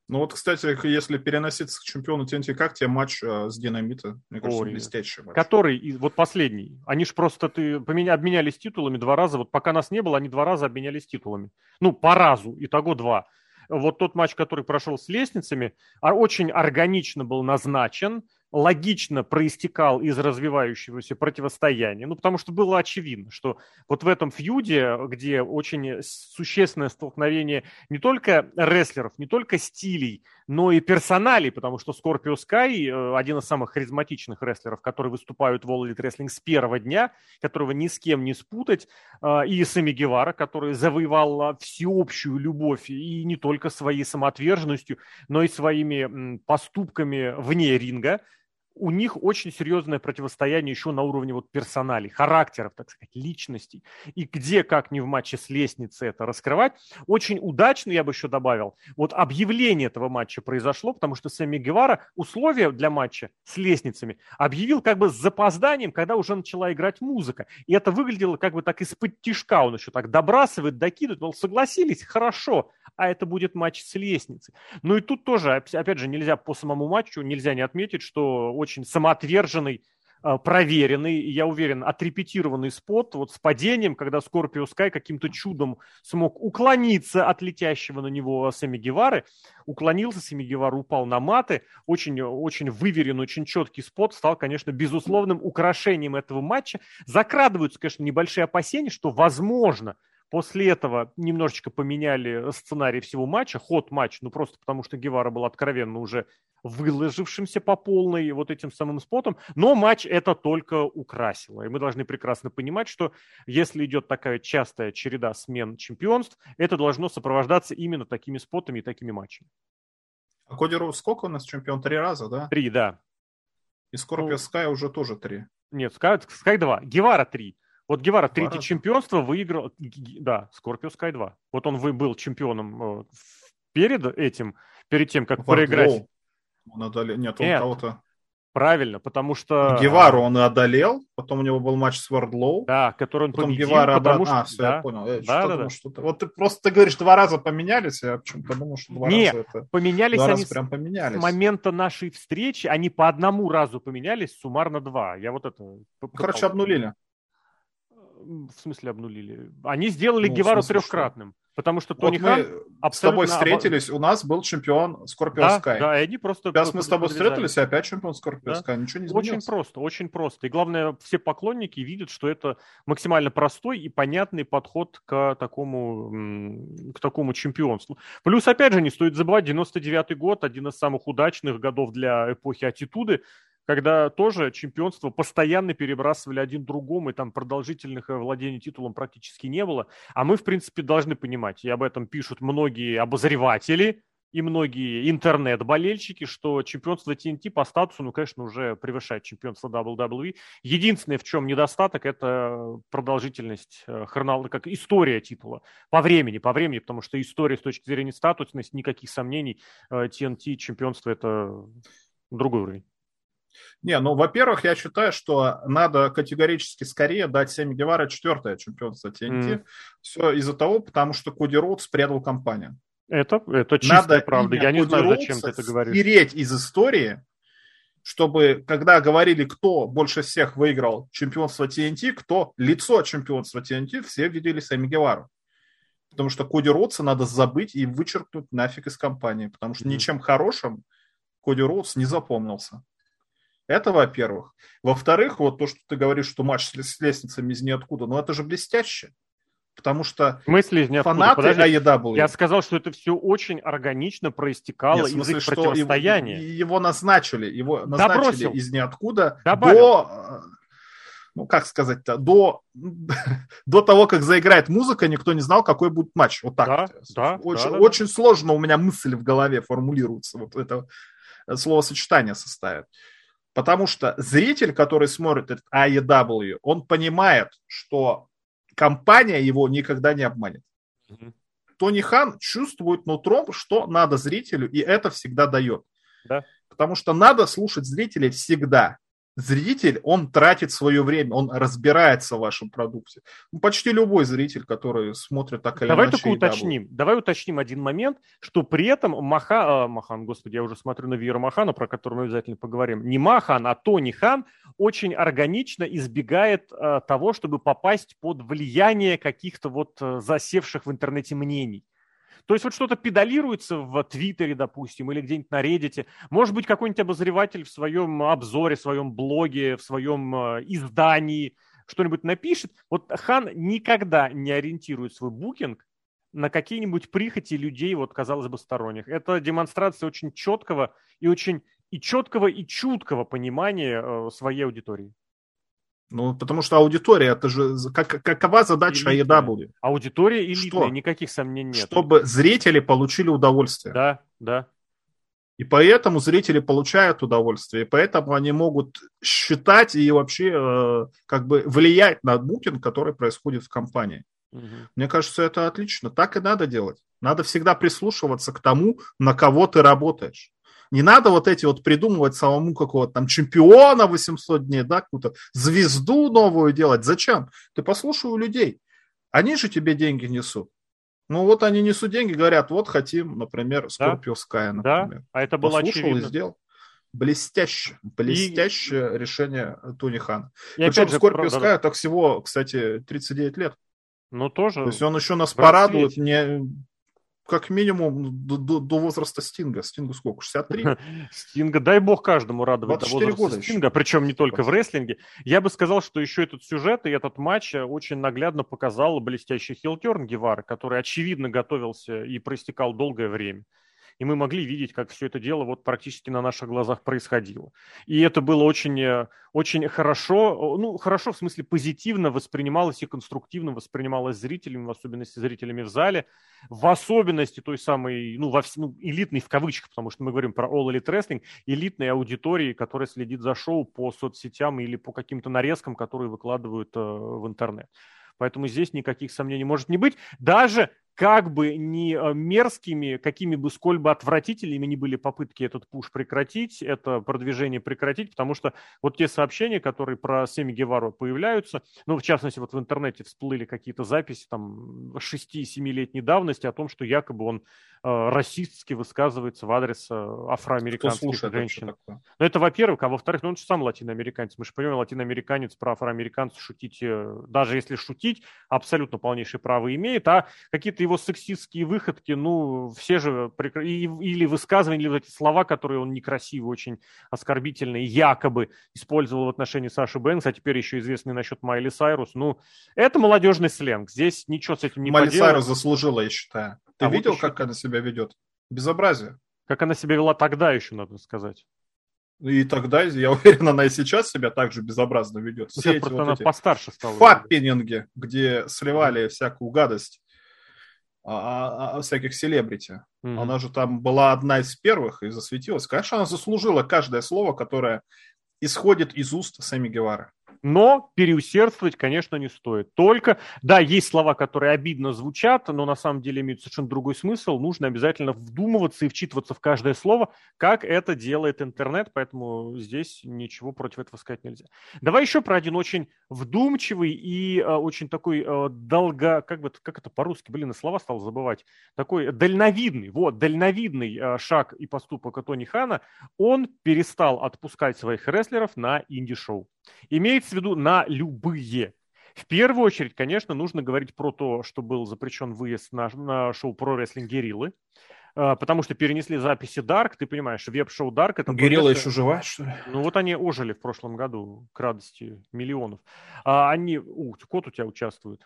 Ну вот, кстати, если переноситься к чемпиону TNT, как тебе матч э, с Динамита? Мне кажется, Ой, блестящий матч. Который, вот последний. Они же просто ты, поменя, обменялись титулами два раза. Вот пока нас не было, они два раза обменялись титулами. Ну, по разу, итого два. Вот тот матч, который прошел с лестницами, а очень органично был назначен логично проистекал из развивающегося противостояния. Ну, потому что было очевидно, что вот в этом фьюде, где очень существенное столкновение не только рестлеров, не только стилей, но и персоналей, потому что Скорпио Скай э, один из самых харизматичных рестлеров, которые выступают в All Elite Wrestling с первого дня, которого ни с кем не спутать, э, и Сами Гевара, который завоевал всеобщую любовь и не только своей самоотверженностью, но и своими поступками вне ринга – у них очень серьезное противостояние еще на уровне вот персоналей, характеров, так сказать, личностей. И где, как не в матче с лестницей это раскрывать. Очень удачно, я бы еще добавил, вот объявление этого матча произошло, потому что Сэмми Гевара условия для матча с лестницами объявил как бы с запозданием, когда уже начала играть музыка. И это выглядело как бы так из-под тишка, он еще так добрасывает, докидывает, мол, согласились, хорошо, а это будет матч с лестницей. Ну и тут тоже, опять же, нельзя по самому матчу, нельзя не отметить, что очень самоотверженный, а, проверенный, я уверен, отрепетированный спот вот с падением, когда Скорпио Скай каким-то чудом смог уклониться от летящего на него Сами Гевары, уклонился, Сами Гевара упал на маты, очень, очень выверен, очень четкий спот стал, конечно, безусловным украшением этого матча. Закрадываются, конечно, небольшие опасения, что, возможно, После этого немножечко поменяли сценарий всего матча, ход матча, ну просто потому что Гевара был откровенно уже выложившимся по полной вот этим самым спотом, но матч это только украсило. И мы должны прекрасно понимать, что если идет такая частая череда смен чемпионств, это должно сопровождаться именно такими спотами и такими матчами. А Коди Роуз сколько у нас чемпион? Три раза, да? Три, да. И Скорпио ну, Скай уже тоже три. Нет, Скай, Скай два. Гевара три. Вот Гевара третье чемпионство выиграл, да, Скорпио Скай 2. Вот он был чемпионом э, перед этим, перед тем, как Вардлоу. проиграть. Он одолел... Нет, он Нет, кого-то... Правильно, потому что... Гевару он и одолел, потом у него был матч с Вардлоу. Да, который он потом победил, Гевара потому что... А, все, да. я понял. Я да, да, да. Что-то... Вот ты просто ты говоришь, два раза поменялись, я почему-то думал, что два Не, раза это... поменялись два они раза прям поменялись. с момента нашей встречи, они по одному разу поменялись, суммарно два. Я вот это... Короче, обнулили в смысле обнулили? Они сделали ну, Гевару смысле, трехкратным. Что? Потому что Тони вот Хан абсолютно... с тобой встретились, у нас был чемпион Скорпио да, Скай. Да, и они просто... Сейчас мы с тобой встретились, и опять чемпион Скорпио да? Скай. Ничего не изменилось. Очень просто, очень просто. И главное, все поклонники видят, что это максимально простой и понятный подход к такому, к такому чемпионству. Плюс, опять же, не стоит забывать, 99-й год, один из самых удачных годов для эпохи аттитуды когда тоже чемпионство постоянно перебрасывали один другому, и там продолжительных э, владений титулом практически не было. А мы, в принципе, должны понимать, и об этом пишут многие обозреватели, и многие интернет-болельщики, что чемпионство TNT по статусу, ну, конечно, уже превышает чемпионство WWE. Единственное, в чем недостаток, это продолжительность э, хронологии, как история титула. По времени, по времени, потому что история с точки зрения статусности, никаких сомнений, TNT э, чемпионство – это другой уровень. Не, ну, во-первых, я считаю, что надо категорически скорее дать Семи Гевара четвертое чемпионство TNT. Mm. Все из-за того, потому что Коди Роудс предал компанию. Это, это чистая надо правда. Я не Коди знаю, зачем ты это говоришь. Стереть из истории, чтобы, когда говорили, кто больше всех выиграл чемпионство TNT, кто лицо чемпионства TNT, все видели Сами Гевару. Потому что Коди Роудса надо забыть и вычеркнуть нафиг из компании, потому что mm. ничем хорошим Коди Роудс не запомнился. Это во-первых. Во-вторых, вот то, что ты говоришь, что матч с лестницами из ниоткуда, ну это же блестяще. Потому что из фанаты AEW... Я сказал, что это все очень органично проистекало Нет, смысле, из их противостояния. Его, его назначили, его назначили Добросил. из ниоткуда Добавил. до ну, как сказать-то, до, до того, как заиграет музыка, никто не знал, какой будет матч. Вот так. Да, да, очень, да, да, очень сложно у меня мысль в голове формулируется. Вот это словосочетание составит. Потому что зритель, который смотрит этот AEW, он понимает, что компания его никогда не обманет. Тони Хан чувствует нутром, что надо зрителю, и это всегда дает. Да. Потому что надо слушать зрителей всегда зритель, он тратит свое время, он разбирается в вашем продукте. Ну, почти любой зритель, который смотрит так или давай иначе. Давай только уточним, давай уточним один момент, что при этом Маха, э, Махан, господи, я уже смотрю на Вера Махана, про которого мы обязательно поговорим, не Махан, а Тони Хан очень органично избегает э, того, чтобы попасть под влияние каких-то вот э, засевших в интернете мнений. То есть вот что-то педалируется в Твиттере, допустим, или где-нибудь на Reddit. Может быть, какой-нибудь обозреватель в своем обзоре, в своем блоге, в своем э, издании что-нибудь напишет. Вот Хан никогда не ориентирует свой букинг на какие-нибудь прихоти людей, вот, казалось бы, сторонних. Это демонстрация очень четкого и очень и четкого, и чуткого понимания э, своей аудитории. Ну, потому что аудитория, это же как, какова задача элитная. будет? Аудитория элитная, что? никаких сомнений нет. Чтобы зрители получили удовольствие. Да, да. И поэтому зрители получают удовольствие, и поэтому они могут считать и вообще э, как бы влиять на букинг, который происходит в компании. Угу. Мне кажется, это отлично. Так и надо делать. Надо всегда прислушиваться к тому, на кого ты работаешь. Не надо вот эти вот придумывать самому какого-то там чемпиона 800 дней, да, какую-то звезду новую делать. Зачем? Ты послушай у людей. Они же тебе деньги несут. Ну вот они несут деньги, говорят, вот хотим, например, Scorpio Sky, например. Да, а это было Послушал очевидно. и сделал. Блестяще, блестящее и... решение Тони Хана. И Причем же, Scorpio Sky да, так всего, кстати, 39 лет. Ну, тоже. То есть он еще нас порадует не, как минимум до, до, до возраста Стинга. Стингу сколько? 63? Стинга, дай бог каждому радовать до возраста года Стинга, еще. причем не только в рестлинге. Я бы сказал, что еще этот сюжет и этот матч очень наглядно показал блестящий хилтерн Гевара, который, очевидно, готовился и проистекал долгое время и мы могли видеть, как все это дело вот практически на наших глазах происходило. И это было очень, э, очень хорошо, ну, хорошо в смысле позитивно воспринималось и конструктивно воспринималось зрителями, в особенности зрителями в зале, в особенности той самой, ну, во, ну элитной в кавычках, потому что мы говорим про All Elite Wrestling, элитной аудитории, которая следит за шоу по соцсетям или по каким-то нарезкам, которые выкладывают э, в интернет. Поэтому здесь никаких сомнений может не быть. Даже как бы не э, мерзкими, какими бы сколь бы отвратительными ни были попытки этот пуш прекратить, это продвижение прекратить, потому что вот те сообщения, которые про Семи Гевару появляются, ну, в частности, вот в интернете всплыли какие-то записи там 6-7-летней давности о том, что якобы он э, расистски высказывается в адрес э, афроамериканских женщин. Ну, это, во-первых, а во-вторых, ну, он же сам латиноамериканец. Мы же понимаем, латиноамериканец про афроамериканцев шутить, э, даже если шутить, абсолютно полнейшее право имеет, а какие-то его сексистские выходки, ну, все же, или высказывания, или вот эти слова, которые он некрасивые, очень оскорбительные, якобы использовал в отношении Саши Бэнкс, а теперь еще известный насчет Майли Сайрус, ну, это молодежный сленг, здесь ничего с этим не Майли. Сайрус заслужила, я считаю. Ты а видел, вот еще... как она себя ведет? Безобразие. Как она себя вела тогда еще, надо сказать. И тогда, я уверен, она и сейчас себя так же безобразно ведет. Все эти вот она эти постарше стала. Фаппининги, где сливали всякую гадость о, о, о всяких селебрити. Mm-hmm. Она же там была одна из первых и засветилась. Конечно, она заслужила каждое слово, которое исходит из уст Сами Гевара. Но переусердствовать, конечно, не стоит. Только, да, есть слова, которые обидно звучат, но на самом деле имеют совершенно другой смысл. Нужно обязательно вдумываться и вчитываться в каждое слово, как это делает интернет, поэтому здесь ничего против этого сказать нельзя. Давай еще про один очень вдумчивый и э, очень такой э, долго, как бы, как это по-русски, блин, слова стал забывать, такой дальновидный, вот, дальновидный э, шаг и поступок Тони Хана, он перестал отпускать своих рестлеров на инди-шоу. Имеется в виду на любые. В первую очередь, конечно, нужно говорить про то, что был запрещен выезд на, на шоу про рестлинг Гериллы, а, потому что перенесли записи Dark, ты понимаешь, веб-шоу Dark... Это Герилла еще жива, что ли? Ну вот они ожили в прошлом году к радости миллионов. А они... Ух, кот у тебя участвует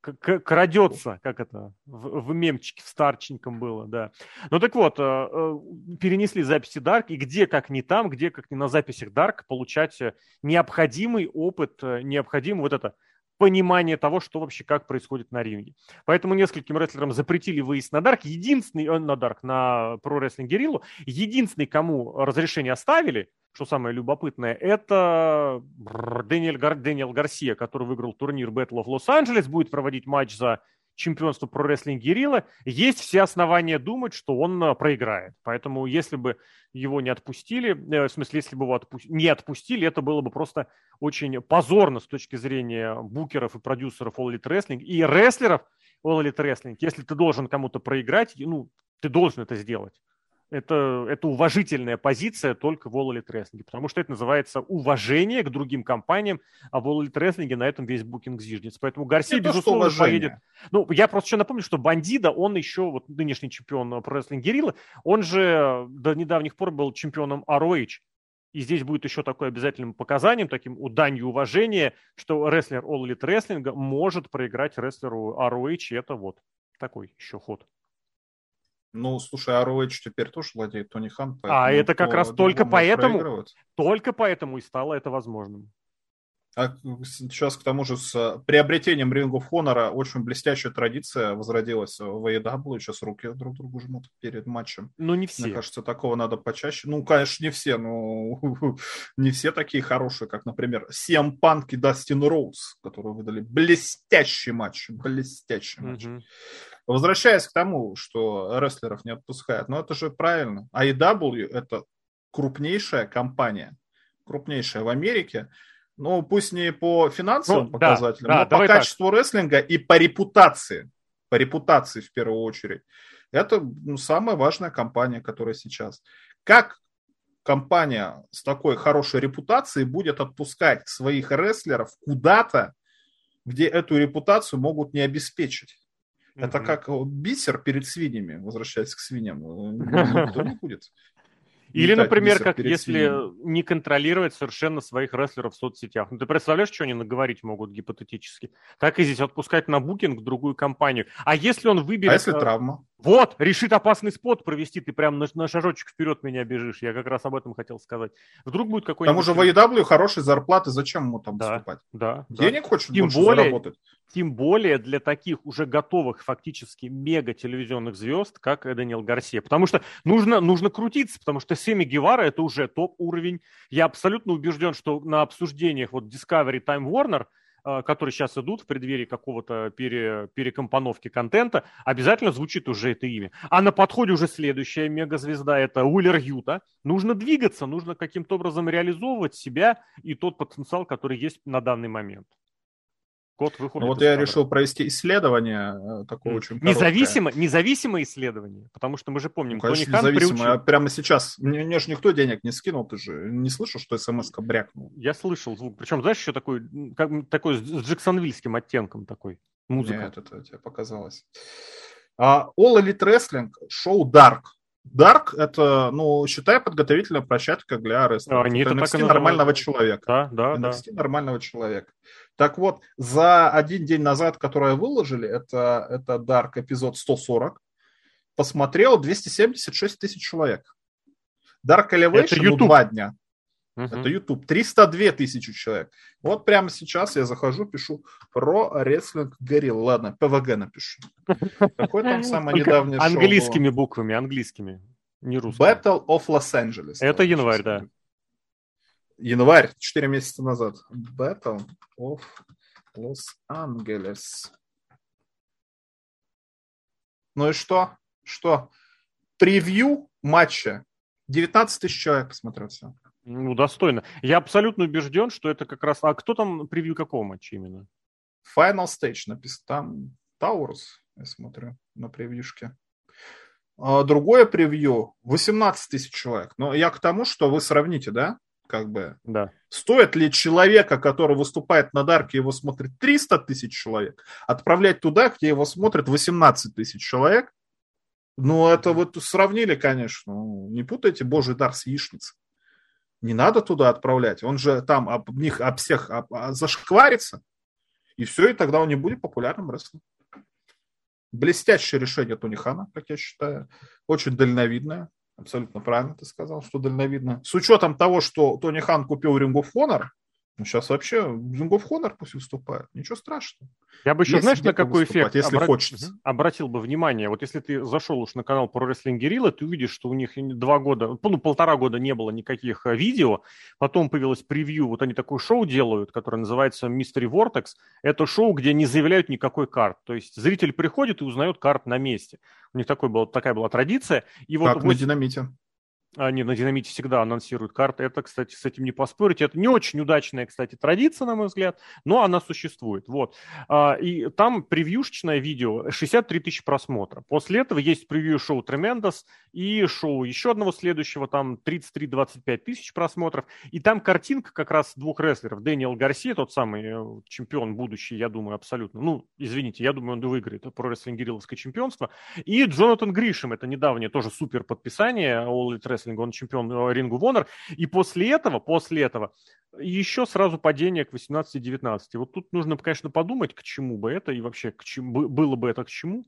крадется, как это, в, в мемчике, в старченьком было, да. Ну так вот, э, э, перенесли записи Dark, и где, как не там, где, как не на записях Dark, получать э, необходимый опыт, необходимый вот это понимание того, что вообще как происходит на ринге. Поэтому нескольким рестлерам запретили выезд на Дарк. Единственный, на Дарк, на Pro Wrestling Guerrilla, единственный, кому разрешение оставили, что самое любопытное, это Дэниэль, Гар, Дэниэл Гарсия, который выиграл турнир Battle of Angeles, будет проводить матч за чемпионство про рестлинг Герилла, есть все основания думать, что он э, проиграет. Поэтому если бы его не отпустили, э, в смысле, если бы его отпу- не отпустили, это было бы просто очень позорно с точки зрения букеров и продюсеров All Elite Wrestling и рестлеров All Elite Wrestling. Если ты должен кому-то проиграть, ну, ты должен это сделать это, это уважительная позиция только в All Elite Wrestling, потому что это называется уважение к другим компаниям, а в All Elite Wrestling на этом весь букинг зиждется. Поэтому Гарсия, это безусловно, поедет. Ну, я просто еще напомню, что Бандида, он еще, вот нынешний чемпион Pro Wrestling Guerrilla, он же до недавних пор был чемпионом ROH. И здесь будет еще такое обязательным показанием, таким уданью уважения, что рестлер All Elite Wrestling может проиграть рестлеру ROH, и это вот такой еще ход. Ну, слушай, ROH теперь тоже владеет Тони Хан. А это как раз только поэтому, только поэтому и стало это возможным. А сейчас, к тому же, с приобретением Ring of Honor очень блестящая традиция возродилась в AEW. Сейчас руки друг другу жмут перед матчем. Ну, не все. Мне кажется, такого надо почаще. Ну, конечно, не все, но не все такие хорошие, как, например, CM Punk и Дастин Роуз, которые выдали блестящий матч. Блестящий матч. Угу. Возвращаясь к тому, что рестлеров не отпускают, ну это же правильно. AEW – это крупнейшая компания, крупнейшая в Америке, ну пусть не по финансовым ну, показателям, да, да, но по качеству так. рестлинга и по репутации, по репутации в первую очередь. Это ну, самая важная компания, которая сейчас. Как компания с такой хорошей репутацией будет отпускать своих рестлеров куда-то, где эту репутацию могут не обеспечить? Это как бисер перед свиньями, возвращаясь к свиньям. Никто не будет. Или, например, как если свиньями. не контролировать совершенно своих рестлеров в соцсетях. Ну, ты представляешь, что они наговорить могут гипотетически? Так и здесь отпускать на букинг другую компанию. А если он выберет... А если э, травма? Вот, решит опасный спот провести, ты прям на, на шажочек вперед меня бежишь. Я как раз об этом хотел сказать. Вдруг будет какой-нибудь... К тому же в AEW хорошие зарплаты, зачем ему там да, выступать? Да. Денег да. хочет Тем больше более, заработать. Тем более для таких уже готовых фактически мега телевизионных звезд, как Даниэл Гарсия. Потому что нужно, нужно крутиться, потому что Семи Гевара это уже топ-уровень. Я абсолютно убежден, что на обсуждениях вот Discovery Time Warner – которые сейчас идут в преддверии какого-то пере, перекомпоновки контента, обязательно звучит уже это имя. А на подходе уже следующая мегазвезда – это Уиллер Юта. Нужно двигаться, нужно каким-то образом реализовывать себя и тот потенциал, который есть на данный момент. Код выходит. Ну, вот я решил провести исследование э, такое очень независимо, Независимое исследование, потому что мы же помним, ну, конечно, Тони независимое. А прямо сейчас, мне, мне же никто денег не скинул, ты же не слышал, что смс-ка брякнул? Я слышал звук, причем, знаешь, еще такой, как, такой с джексонвильским оттенком такой, музыка. Нет, это тебе показалось. Uh, All Elite Wrestling, шоу Dark, Дарк это, ну, считай, подготовительная площадка для рестлинга. Они это, это NXT нормального человека. Да, да, NXT да. нормального человека. Так вот, за один день назад, которое выложили, это, это Dark эпизод 140, посмотрел 276 тысяч человек. Dark Elevation, ну, два дня. Uh-huh. Это YouTube. 302 тысячи человек. Вот прямо сейчас я захожу, пишу про рестлинг Гэри. Ладно, ПВГ напишу. Какой там самый недавний шоу Английскими буквами, английскими, не русскими. Battle of Los Angeles. Это январь, да. Январь, 4 месяца назад. Battle of Los Angeles. Ну и что? Что? Превью матча. 19 тысяч человек посмотрел все. Ну, достойно. Я абсолютно убежден, что это как раз... А кто там превью какого матча именно? Final Stage написано. Там Таурус, я смотрю, на превьюшке. А другое превью 18 тысяч человек. Но я к тому, что вы сравните, да? Как бы. Да. Стоит ли человека, который выступает на Дарке, его смотрит 300 тысяч человек, отправлять туда, где его смотрят 18 тысяч человек? Ну, это вот сравнили, конечно. Не путайте Божий дар с яичницей не надо туда отправлять. Он же там об них, об всех об, об, зашкварится. И все, и тогда он не будет популярным рестлером. Блестящее решение Тони Хана, как я считаю. Очень дальновидное. Абсолютно правильно ты сказал, что дальновидно. С учетом того, что Тони Хан купил Ring of Honor, Ну, сейчас вообще Ring of Honor пусть выступает. Ничего страшного. Я бы еще, Есть знаешь, на какой эффект если обрат... хочется. обратил бы внимание. Вот если ты зашел уж на канал Pro Wrestling Guerrilla, ты увидишь, что у них два года, ну, полтора года не было никаких э, видео. Потом появилось превью. Вот они такое шоу делают, которое называется Mystery Vortex. Это шоу, где не заявляют никакой карт. То есть зритель приходит и узнает карт на месте. У них такой был, такая была традиция. И вот как 8... на динамите. Они на динамите всегда анонсируют карты. Это, кстати, с этим не поспорить. Это не очень удачная, кстати, традиция, на мой взгляд, но она существует. Вот. А, и там превьюшечное видео, 63 тысячи просмотров. После этого есть превью шоу Tremendous и шоу еще одного следующего, там 33-25 тысяч просмотров. И там картинка как раз двух рестлеров. Дэниел Гарсия, тот самый э, чемпион будущий, я думаю, абсолютно. Ну, извините, я думаю, он выиграет про рестлинг чемпионство. И Джонатан Гришем, это недавнее тоже супер подписание All Elite рестлинга, он чемпион э, рингу of. И после этого, после этого, еще сразу падение к 18-19. Вот тут нужно, конечно, подумать, к чему бы это и вообще к чему, было бы это к чему.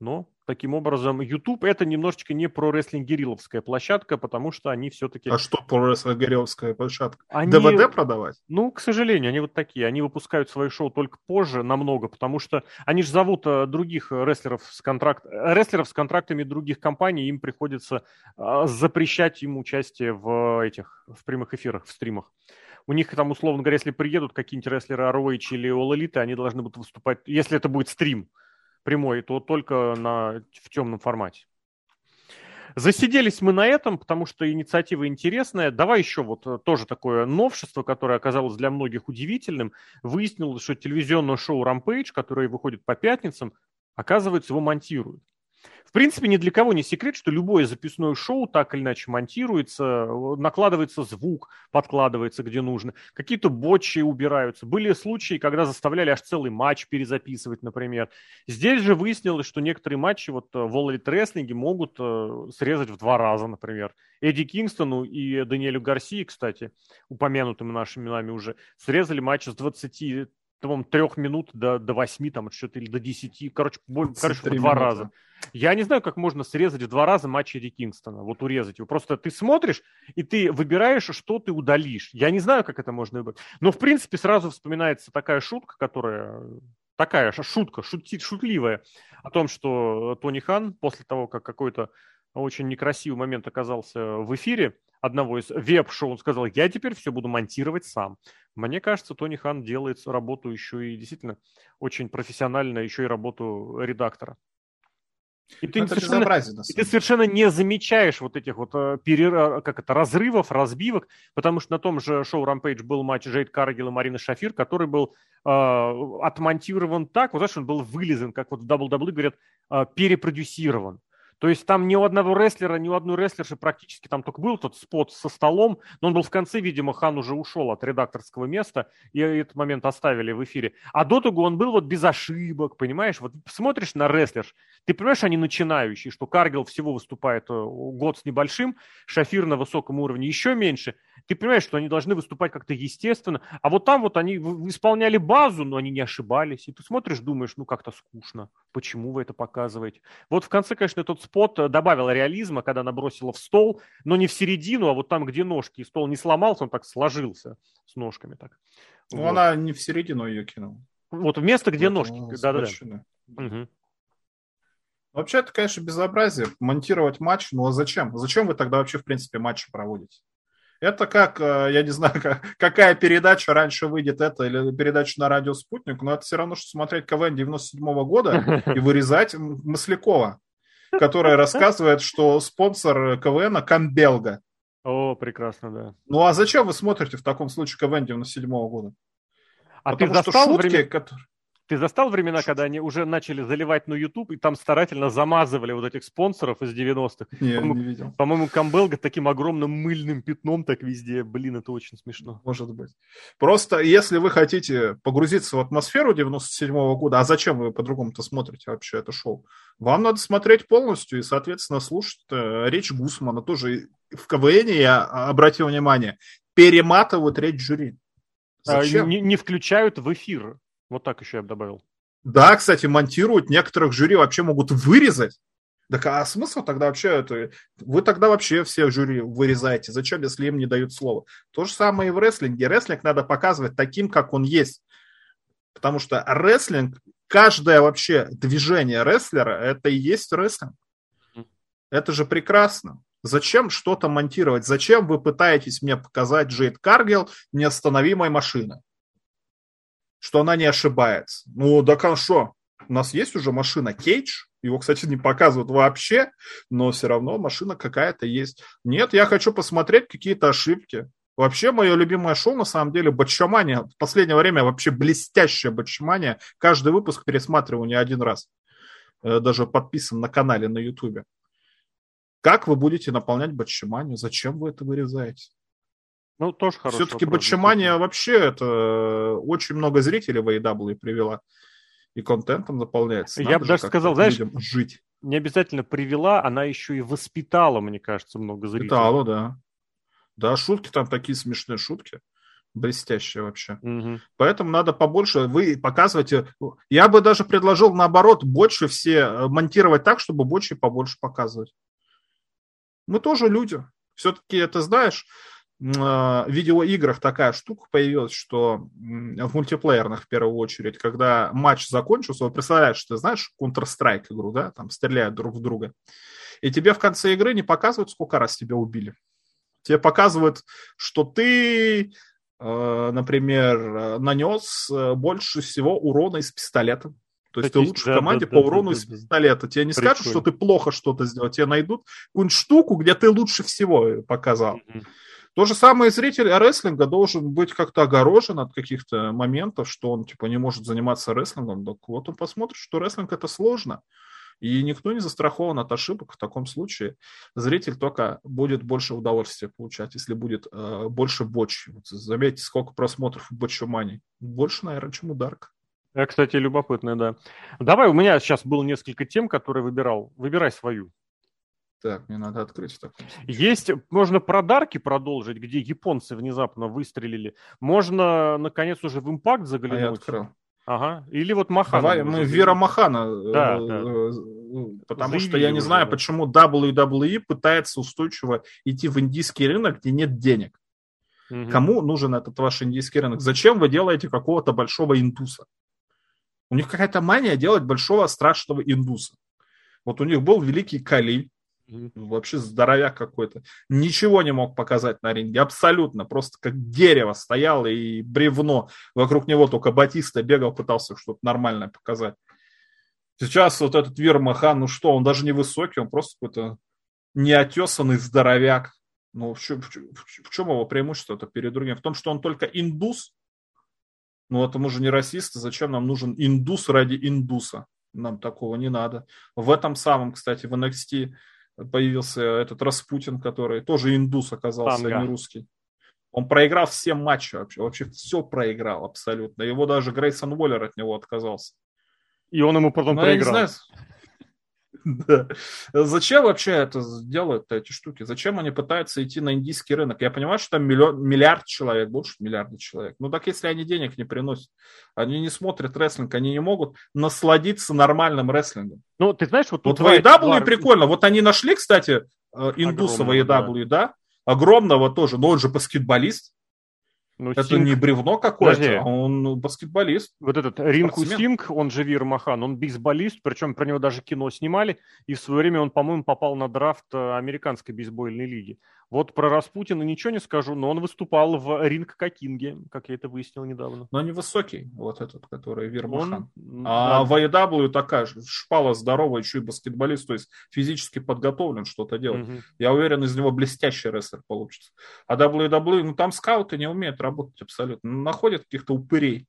Но таким образом YouTube это немножечко не про рестлинг-гирилловская площадка, потому что они все-таки... А что про рестлинг-гирилловская площадка? Они... ДВД продавать? Ну, к сожалению, они вот такие. Они выпускают свои шоу только позже намного, потому что они же зовут э, других рестлеров с, контракт... рестлеров с контрактами других компаний, им приходится э, запрещать им участие в этих, в прямых эфирах, в стримах у них там, условно говоря, если приедут какие-нибудь рестлеры ROH или All Elite, они должны будут выступать, если это будет стрим, прямой, то только на, в темном формате. Засиделись мы на этом, потому что инициатива интересная. Давай еще вот э, тоже такое новшество, которое оказалось для многих удивительным. Выяснилось, что телевизионное шоу Rampage, которое выходит по пятницам, оказывается, его монтируют. В принципе, ни для кого не секрет, что любое записное шоу так или иначе монтируется, накладывается звук, подкладывается где нужно, какие-то бочи убираются. Были случаи, когда заставляли аж целый матч перезаписывать, например. Здесь же выяснилось, что некоторые матчи вот в All Wrestling могут э, срезать в два раза, например. Эдди Кингстону и Даниэлю Гарсии, кстати, упомянутыми нашими нами уже, срезали матч с 20 по-моему, трех минут до, до 8, там, что-то, или до 10, короче, боль, короче, в два минуты. раза. Я не знаю, как можно срезать в два раза матч Эдди Кингстона, вот урезать его. Просто ты смотришь, и ты выбираешь, что ты удалишь. Я не знаю, как это можно выбрать. Но, в принципе, сразу вспоминается такая шутка, которая такая шутка, шути, шутливая, о том, что Тони Хан после того, как какой-то очень некрасивый момент оказался в эфире одного из веб-шоу, он сказал, я теперь все буду монтировать сам. Мне кажется, Тони Хан делает работу еще и действительно очень профессионально, еще и работу редактора. И ты, совершенно, и ты совершенно не замечаешь вот этих вот э, перер... как это, разрывов, разбивок, потому что на том же шоу Rampage был матч Джейд Каргил и Марина Шафир, который был э, отмонтирован так, вот знаешь, он был вылезан, как вот в WWE говорят, э, перепродюсирован. То есть там ни у одного рестлера, ни у одной рестлерши практически там только был тот спот со столом, но он был в конце, видимо, Хан уже ушел от редакторского места, и этот момент оставили в эфире. А до того он был вот без ошибок, понимаешь? Вот смотришь на рестлерш, ты понимаешь, они начинающие, что Каргил всего выступает э, год с небольшим, Шафир на высоком уровне еще меньше, ты понимаешь, что они должны выступать как-то естественно, а вот там вот они исполняли базу, но они не ошибались, и ты смотришь, думаешь, ну как-то скучно, почему вы это показываете? Вот в конце, конечно, этот спот э, добавил реализма, когда она бросила в стол, но не в середину, а вот там, где ножки, и стол не сломался, он так сложился с ножками так. Ну, вот. она не в середину ее кинула. Вот место, где вот ножки. Да-да-да. Угу. Вообще, это, конечно, безобразие. Монтировать матч, ну а зачем? Зачем вы тогда вообще, в принципе, матчи проводите? Это как, э, я не знаю, какая передача раньше выйдет, это или передача на радио «Спутник», но это все равно, что смотреть КВН 97 -го года и вырезать Маслякова, которая рассказывает, что спонсор КВН Камбелга. О, прекрасно, да. Ну а зачем вы смотрите в таком случае КВН 97 -го года? А Потому ты застал шутки, время... которые... Ты застал времена, когда они уже начали заливать на YouTube и там старательно замазывали вот этих спонсоров из 90-х? Не, по не видел. По-моему, Камбелга таким огромным мыльным пятном так везде. Блин, это очень смешно. Может быть. Просто если вы хотите погрузиться в атмосферу 97-го года, а зачем вы по-другому-то смотрите вообще это шоу? Вам надо смотреть полностью и, соответственно, слушать э, речь Гусмана. Тоже в КВН, я обратил внимание, перематывают речь жюри. А, зачем? Не, не включают в эфир. Вот так еще я бы добавил. Да, кстати, монтируют. Некоторых жюри вообще могут вырезать. Так а смысл тогда вообще это? Вы тогда вообще все жюри вырезаете. Зачем, если им не дают слово? То же самое и в рестлинге. Рестлинг надо показывать таким, как он есть. Потому что рестлинг, каждое вообще движение рестлера, это и есть рестлинг. Это же прекрасно. Зачем что-то монтировать? Зачем вы пытаетесь мне показать Джейд Каргел неостановимой машиной? Что она не ошибается. Ну, да что? У нас есть уже машина Кейдж, его, кстати, не показывают вообще, но все равно машина какая-то есть. Нет, я хочу посмотреть какие-то ошибки. Вообще, мое любимое шоу, на самом деле, Батчамания. В последнее время вообще блестящая Батчамания. Каждый выпуск пересматриваю не один раз. Э, даже подписан на канале на Ютубе. Как вы будете наполнять Батчаманию? Зачем вы это вырезаете? Ну, тоже хорошо. Все-таки Батчамания вообще это э, очень много зрителей в AEW привела и контентом наполняется. Надо Я бы даже сказал, знаешь, жить. не обязательно привела, она еще и воспитала, мне кажется, много зрителей. Воспитала, да. Да, шутки там такие смешные шутки. Блестящие вообще. Угу. Поэтому надо побольше, вы показываете. Я бы даже предложил наоборот, больше все э, монтировать так, чтобы больше и побольше показывать. Мы тоже люди. Все-таки это знаешь, в видеоиграх такая штука появилась, что в мультиплеерных в первую очередь, когда матч закончился, вот представляешь, ты знаешь Counter-Strike игру, да, там стреляют друг в друга, и тебе в конце игры не показывают, сколько раз тебя убили. Тебе показывают, что ты, э, например, нанес э, больше всего урона из пистолета. То есть ты лучше да, в команде да, по урону да, из пистолета. Тебе не Прикольно. скажут, что ты плохо что-то сделал. Тебе найдут какую-нибудь штуку, где ты лучше всего показал. Mm-hmm. То же самое зритель рестлинга должен быть как-то огорожен от каких-то моментов, что он типа не может заниматься рестлингом. Так вот он посмотрит, что рестлинг это сложно. И никто не застрахован от ошибок в таком случае. Зритель только будет больше удовольствия получать, если будет э, больше боч. Вот заметьте, сколько просмотров в бочумане. Больше, наверное, чем у Дарк. Это, кстати, любопытно, да. Давай, у меня сейчас было несколько тем, которые выбирал. Выбирай свою. Так, мне надо открыть случае. Есть, можно про Дарки продолжить, где японцы внезапно выстрелили. Можно, наконец, уже в импакт заглянуть. А я открыл. Ага. Или вот Махана. Давай, мы Вера Махана. Э, да, э, да. Э, потому Заявили что я не знаю, да. почему WWE пытается устойчиво идти в индийский рынок, где нет денег. Угу. Кому нужен этот ваш индийский рынок? Зачем вы делаете какого-то большого индуса? У них какая-то мания делать большого страшного индуса. Вот у них был великий Кали, Вообще здоровяк какой-то. Ничего не мог показать на ринге. Абсолютно. Просто как дерево стояло и бревно. Вокруг него только Батиста бегал, пытался что-то нормальное показать. Сейчас вот этот Вир Махан, ну что, он даже не высокий, он просто какой-то неотесанный здоровяк. Ну, в чем, в, чем, в чем его преимущество-то перед другим? В том, что он только индус. Ну, вот мы же не расисты. Зачем нам нужен индус ради индуса? Нам такого не надо. В этом самом, кстати, в NXT появился этот Распутин, который тоже индус оказался, Танга. а не русский. Он проиграл все матчи вообще, вообще все проиграл абсолютно. Его даже Грейсон Уоллер от него отказался. И он ему потом Но проиграл. Я не знаю, Да. Зачем вообще это делают эти штуки? Зачем они пытаются идти на индийский рынок? Я понимаю, что там миллион, миллиард человек, больше миллиарда человек. Ну так если они денег не приносят, они не смотрят рестлинг, они не могут насладиться нормальным рестлингом. Ну, ты знаешь, вот. Вот в AEW прикольно. Вот они нашли, кстати, э, индуса в AEW, да. да? Огромного тоже, но он же баскетболист. Ну, это Стинг... не бревно какое-то, а он баскетболист. Вот этот Ринку Стинг, он же Вир Махан, он бейсболист, причем про него даже кино снимали, и в свое время он, по-моему, попал на драфт э, американской бейсбольной лиги. Вот про Распутина ничего не скажу, но он выступал в ринг Кокинге, как я это выяснил недавно. Но не высокий, вот этот, который Вирмахан. Он... А да. в AEW такая шпала здоровая, еще и баскетболист, то есть физически подготовлен что-то делать. Угу. Я уверен, из него блестящий рестлер получится. А WWE, ну там скауты не умеют работать абсолютно. Находят каких-то упырей.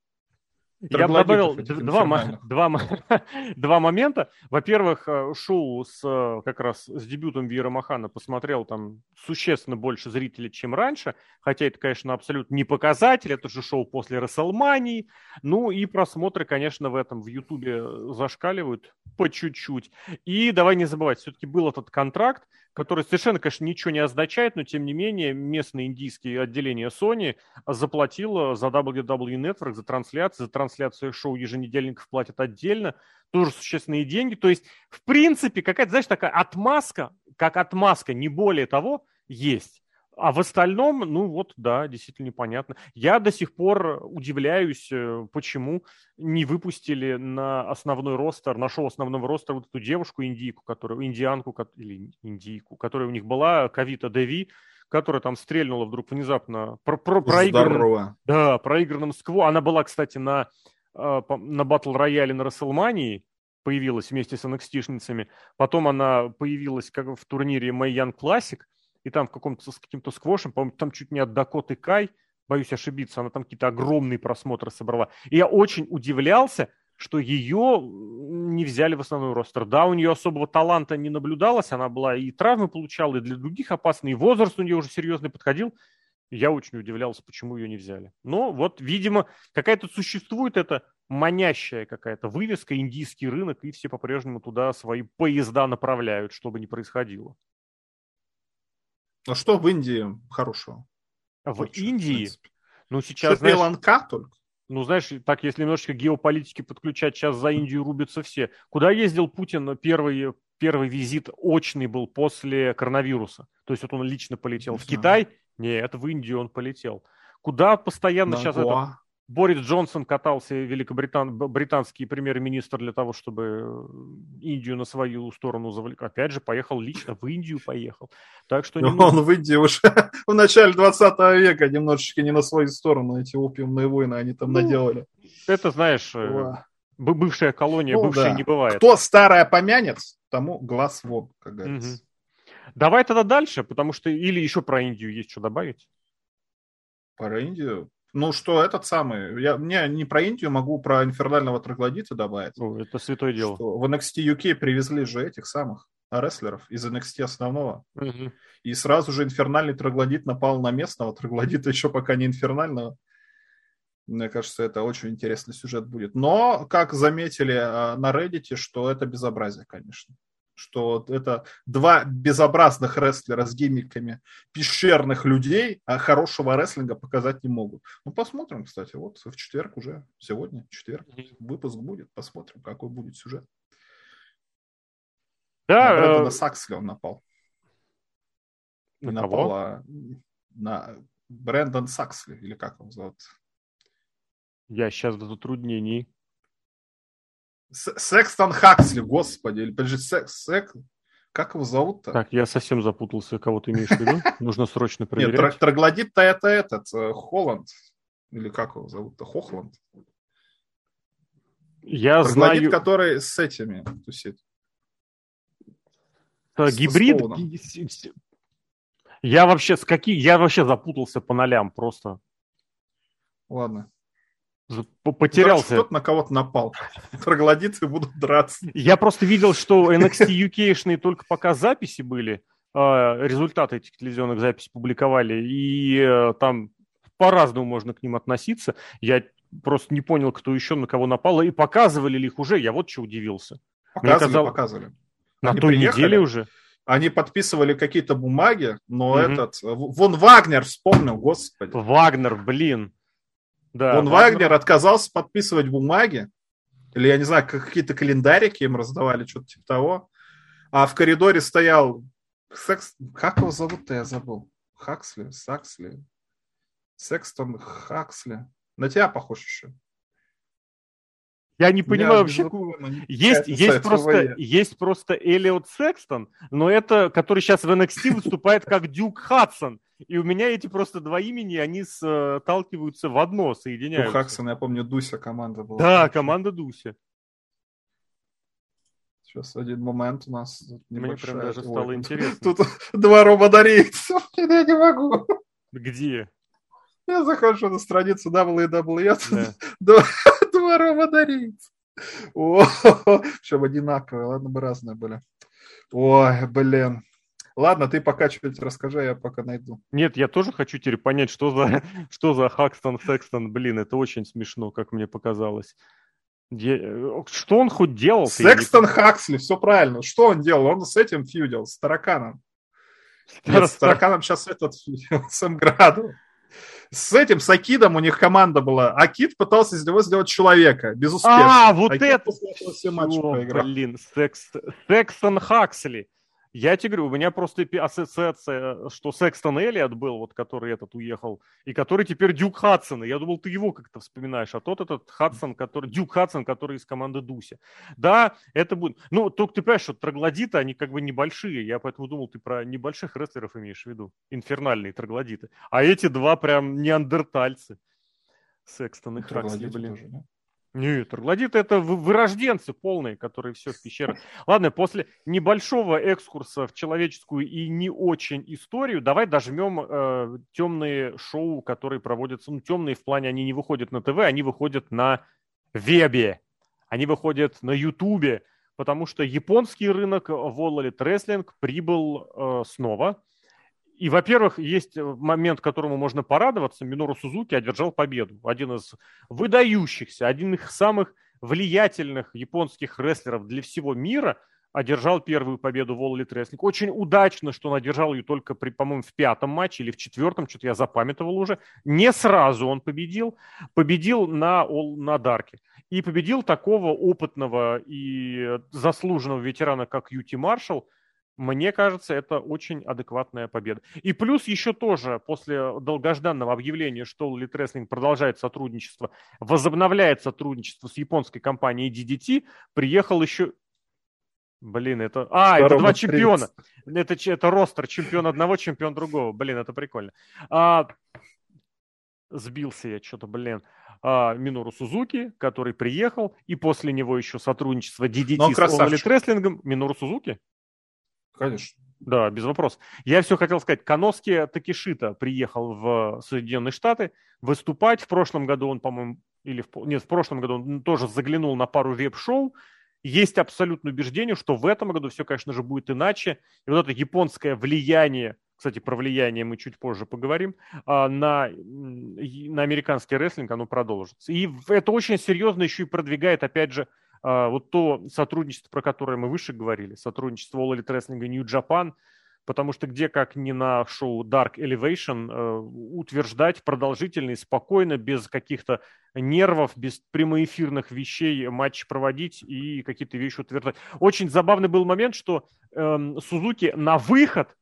Я бы добавил два, два, два момента. Во-первых, э, шоу с э, как раз с дебютом Вира Махана посмотрел там существенно больше зрителей, чем раньше. Хотя это, конечно, абсолютно не показатель. Это же шоу после Расселмании. Ну и просмотры, конечно, в этом в Ютубе зашкаливают по чуть-чуть. И давай не забывать, все-таки был этот контракт, который совершенно, конечно, ничего не означает, но тем не менее местное индийское отделение Sony заплатило за WWE Network, за трансляцию, за трансляцию шоу еженедельников платят отдельно, тоже существенные деньги. То есть, в принципе, какая-то, знаешь, такая отмазка, как отмазка, не более того, есть. А в остальном, ну вот, да, действительно непонятно. Я до сих пор удивляюсь, э, почему не выпустили на основной ростер, на шоу основного ростера вот эту девушку индийку, которую, индианку, или индийку, которая у них была, Кавита Деви, которая там стрельнула вдруг внезапно про, про, проигранным, да, проигранным скво. Она была, кстати, на, э, на батл рояле на Расселмании, появилась вместе с NXT-шницами. Потом она появилась как в турнире Майян Classic – и там в каком-то с каким-то сквошем, по-моему, там чуть не от Дакоты Кай, боюсь ошибиться, она там какие-то огромные просмотры собрала. И я очень удивлялся, что ее не взяли в основной ростер. Да, у нее особого таланта не наблюдалось, она была и травмы получала, и для других опасный, и возраст у нее уже серьезный подходил. Я очень удивлялся, почему ее не взяли. Но вот, видимо, какая-то существует эта манящая какая-то вывеска, индийский рынок, и все по-прежнему туда свои поезда направляют, что бы ни происходило. А что в Индии хорошего? В Очень, Индии? В ну, сейчас, Шри-Ланка только? Ну, знаешь, так, если немножечко геополитики подключать, сейчас за Индию рубятся все. Куда ездил Путин первый, первый визит очный был после коронавируса? То есть вот он лично полетел. Не в знаю. Китай? Нет, в Индию он полетел. Куда постоянно На сейчас Гоа. это... Борис Джонсон катался, великобритан... британский премьер-министр, для того, чтобы э, Индию на свою сторону завлекать. Опять же, поехал лично, в Индию поехал. Так что... Немного... Он в Индии уже в начале 20 века немножечко не на свою сторону эти опиумные войны они там ну, наделали. Это, знаешь, О. Э, бывшая колония, ну, бывшая да. не бывает. Кто старая помянет, тому глаз вон, как говорится. Угу. Давай тогда дальше, потому что или еще про Индию есть что добавить? Про Индию? Ну, что этот самый... Я не, не про Индию, могу про инфернального троглодита добавить. О, это святое дело. Что в NXT UK привезли же этих самых рестлеров из NXT основного. Угу. И сразу же инфернальный троглодит напал на местного троглодита, еще пока не инфернального. Мне кажется, это очень интересный сюжет будет. Но, как заметили а, на Reddit, что это безобразие, конечно что это два безобразных рестлера с гиммиками пещерных людей, а хорошего рестлинга показать не могут. Ну, посмотрим, кстати, вот в четверг уже, сегодня, четверг, выпуск будет, посмотрим, какой будет сюжет. Да, на э... Саксли он напал. На напал, кого? На Брэндон Саксли, или как он зовут? Я сейчас в затруднении. Секстон Хаксли, господи, или подожди, секс, секс, как его зовут-то? Так, я совсем запутался, кого ты имеешь в виду. Нужно срочно проверять. Нет, троглодит-то это этот, э, Холланд. Или как его зовут-то? Хохланд. Я троглодит, знаю... который с этими тусит. Гибрид? Я вообще с каких... Я вообще запутался по нолям просто. Ладно. Потерялся. Кто-то на кого-то напал. Троглодиты будут драться. Я просто видел, что NXT UK-шные только пока записи были, а, результаты этих телевизионных записей публиковали, и э, там по-разному можно к ним относиться. Я просто не понял, кто еще на кого напал, и показывали ли их уже, я вот что удивился. Показывали, казалось, показывали. На Они той приехали, неделе уже? Они подписывали какие-то бумаги, но угу. этот... Вон Вагнер вспомнил, господи. Вагнер, блин. Да, Он Вагнер... Вагнер отказался подписывать бумаги, или, я не знаю, какие-то календарики им раздавали, что-то типа того. А в коридоре стоял... Секс... Как его зовут-то, я забыл. Хаксли, Саксли, Секстон Хаксли. На тебя похож еще. Я не понимаю вообще. Есть, есть, просто, есть просто Элиот Секстон, но это, который сейчас в NXT выступает как Дюк Хадсон. И у меня эти просто два имени, они сталкиваются в одно, соединяются. У Хаксона, я помню, Дуся команда была. Да, команда Дуся. Сейчас один момент у нас. Мне прям даже стало Ой, интересно. Тут два рободарейца. Я не могу. Где? Я захожу на страницу WWE. Да. Два, два рободарейца. О, причем одинаковые, ладно бы разные были. Ой, блин. Ладно, ты пока что-нибудь расскажи, я пока найду. Нет, я тоже хочу теперь понять, что за, что за Хакстон Секстон. Блин, это очень смешно, как мне показалось. Я... Что он хоть делал? Секстон Хаксли, все правильно. Что он делал? Он с этим фьюдил, с тараканом. Нет, с тараканом сейчас этот Сэм Граду. С этим, с Акидом у них команда была. Акид пытался из него сделать человека. Безуспешно. А, вот Акид это... Все Блин, Секс... Сексон Хаксли. Я тебе говорю, у меня просто ассоциация, что Секстон Эллиот был, вот который этот уехал, и который теперь Дюк Хадсон. И я думал, ты его как-то вспоминаешь, а тот этот Хадсон, который, Дюк Хадсон, который из команды Дуси. Да, это будет... Ну, только ты понимаешь, что троглодиты, они как бы небольшие. Я поэтому думал, ты про небольших рестлеров имеешь в виду. Инфернальные троглодиты. А эти два прям неандертальцы. Секстон и Хаксли, блин. Тоже, да? Нет, троглодиты это вырожденцы полные, которые все в пещерах. Ладно, после небольшого экскурса в человеческую и не очень историю, давай дожмем э, темные шоу, которые проводятся. Ну, темные в плане, они не выходят на ТВ, они выходят на вебе, они выходят на Ютубе, потому что японский рынок All Elite Wrestling прибыл э, снова. И, во-первых, есть э, момент, которому можно порадоваться. Минору Сузуки одержал победу. Один из выдающихся, один из самых влиятельных японских рестлеров для всего мира одержал первую победу в All Elite Wrestling. Очень удачно, что он одержал ее только, при, по-моему, в пятом матче или в четвертом, что-то я запамятовал уже. Не сразу он победил. Победил на, на Дарке. И победил такого опытного и заслуженного ветерана, как Юти Маршалл, мне кажется, это очень адекватная победа. И плюс еще тоже после долгожданного объявления, что Elite Wrestling продолжает сотрудничество, возобновляет сотрудничество с японской компанией DDT, приехал еще... Блин, это... А, Второго это два чемпиона. Это, это ростер, чемпион одного, чемпион другого. Блин, это прикольно. А... Сбился я что-то, блин. А, Минору Сузуки, который приехал, и после него еще сотрудничество DDT с Elite Wrestling. Минору Сузуки? Конечно. Да, без вопросов. Я все хотел сказать. Каноски Такишита приехал в Соединенные Штаты выступать. В прошлом году он, по-моему, или в, нет, в прошлом году он тоже заглянул на пару веб-шоу. Есть абсолютное убеждение, что в этом году все, конечно же, будет иначе. И вот это японское влияние, кстати, про влияние мы чуть позже поговорим, а, на, на американский рестлинг оно продолжится. И это очень серьезно еще и продвигает, опять же, вот то сотрудничество, про которое мы выше говорили, сотрудничество All Elite Wrestling и New Japan, потому что где, как не на шоу Dark Elevation, э, утверждать продолжительно и спокойно, без каких-то нервов, без прямоэфирных вещей матч проводить и какие-то вещи утверждать. Очень забавный был момент, что э, Сузуки на выход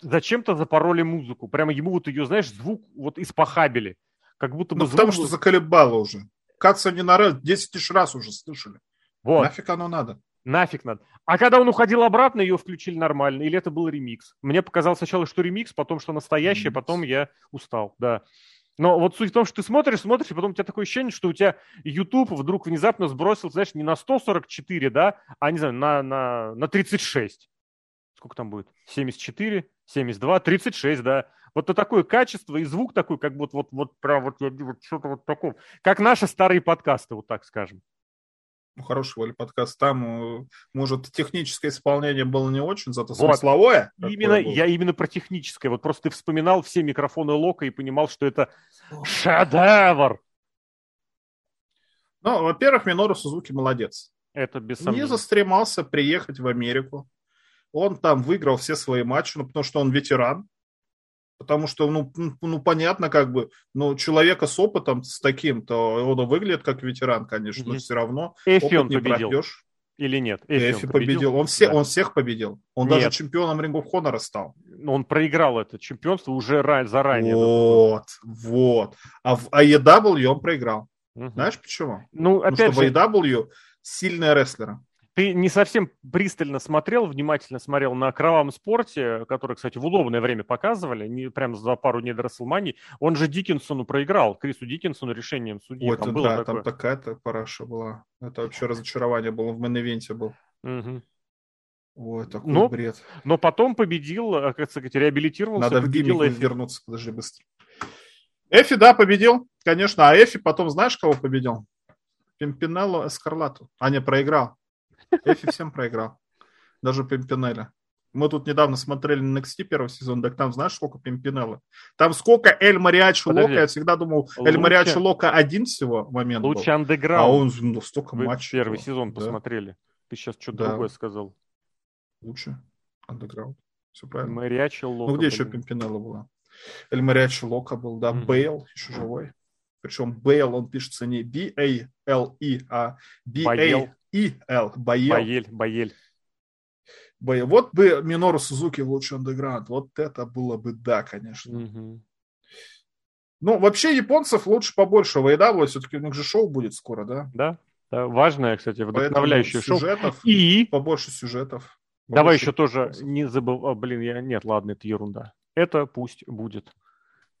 зачем-то запороли музыку. Прямо ему вот ее, знаешь, звук вот испохабили. Как будто бы ну, звук... потому что заколебало уже. Каца не на 10 тысяч раз уже слышали. Вот. Нафиг оно надо? Нафиг надо. А когда он уходил обратно, ее включили нормально. Или это был ремикс? Мне показалось сначала, что ремикс, потом, что настоящее, ремикс. потом я устал, да. Но вот суть в том, что ты смотришь, смотришь, и потом у тебя такое ощущение, что у тебя YouTube вдруг внезапно сбросил, знаешь, не на 144, да, а, не знаю, на, на, на 36. Сколько там будет? 74, 72, 36, да. Вот то такое качество и звук такой, как вот, вот, вот прям вот, вот что-то вот такое. Как наши старые подкасты, вот так скажем. Ну, хороший Валя подкаст. Там, э, может, техническое исполнение было не очень, зато вот. смысловое. Именно, я именно про техническое. Вот просто ты вспоминал все микрофоны Лока и понимал, что это шедевр. Ну, во-первых, Минору Сузуки молодец. Это без сомнения. Не застремался приехать в Америку. Он там выиграл все свои матчи, ну, потому что он ветеран. Потому что, ну, ну, понятно, как бы, ну, человека с опытом, с таким-то, он выглядит как ветеран, конечно, но все равно Эфи опыт он не победил. пропьешь. Или нет? Эфи, Эфи он победил. победил. Он, все, да. он всех победил. Он нет. даже чемпионом Ring of Honor стал. Он проиграл это чемпионство уже заранее. Вот, вот. А в AEW он проиграл. Угу. Знаешь почему? Ну, опять Потому что же... в AEW сильные рестлеры. Ты не совсем пристально смотрел, внимательно смотрел на кровавом спорте, который, кстати, в удобное время показывали, не, прям за пару дней до Рестлмании. Он же Диккенсону проиграл, Крису Диккенсону решением судьи. Ой, там, было да, такое. там такая-то параша была. Это вообще разочарование было, в main event е был. Угу. Ой, такой но, бред. Но потом победил, э, как сказать, реабилитировался. Надо в gimmick Эфи. вернуться, подожди, быстро. Эфи, да, победил, конечно. А Эфи потом знаешь, кого победил? Пимпинелло Эскарлату. А, не, проиграл. Эфи всем проиграл. Даже Пимпинелли. Мы тут недавно смотрели на NXT первый сезон, так там знаешь, сколько Пимпинеллы? Там сколько Эль Мариачи Лока, я всегда думал, Эль Мариачи Лока один всего момент Лучше был. андеграунд. А он ну, столько Вы матчей. первый был. сезон да. посмотрели. Ты сейчас что-то да. другое сказал. Лучше андеграунд. Все правильно. Мариачи Лока. Ну, где еще Пимпинелла была? Или Мариачи Лока был, да. Mm-hmm. Бейл еще живой. Причем Бейл, он пишется не B-A-L-E, а B-A-E-L. Баел. Баель, Баель. Вот бы Минору Сузуки в лучший андеграунд. Вот это было бы да, конечно. Mm-hmm. Ну, вообще японцев лучше побольше в AEW, все-таки у них же шоу будет скоро, да? Да, да важное, кстати, вдохновляющее шоу. Сюжетов, и побольше сюжетов. Побольше Давай еще тоже не забыл, блин, я нет, ладно, это ерунда. Это пусть будет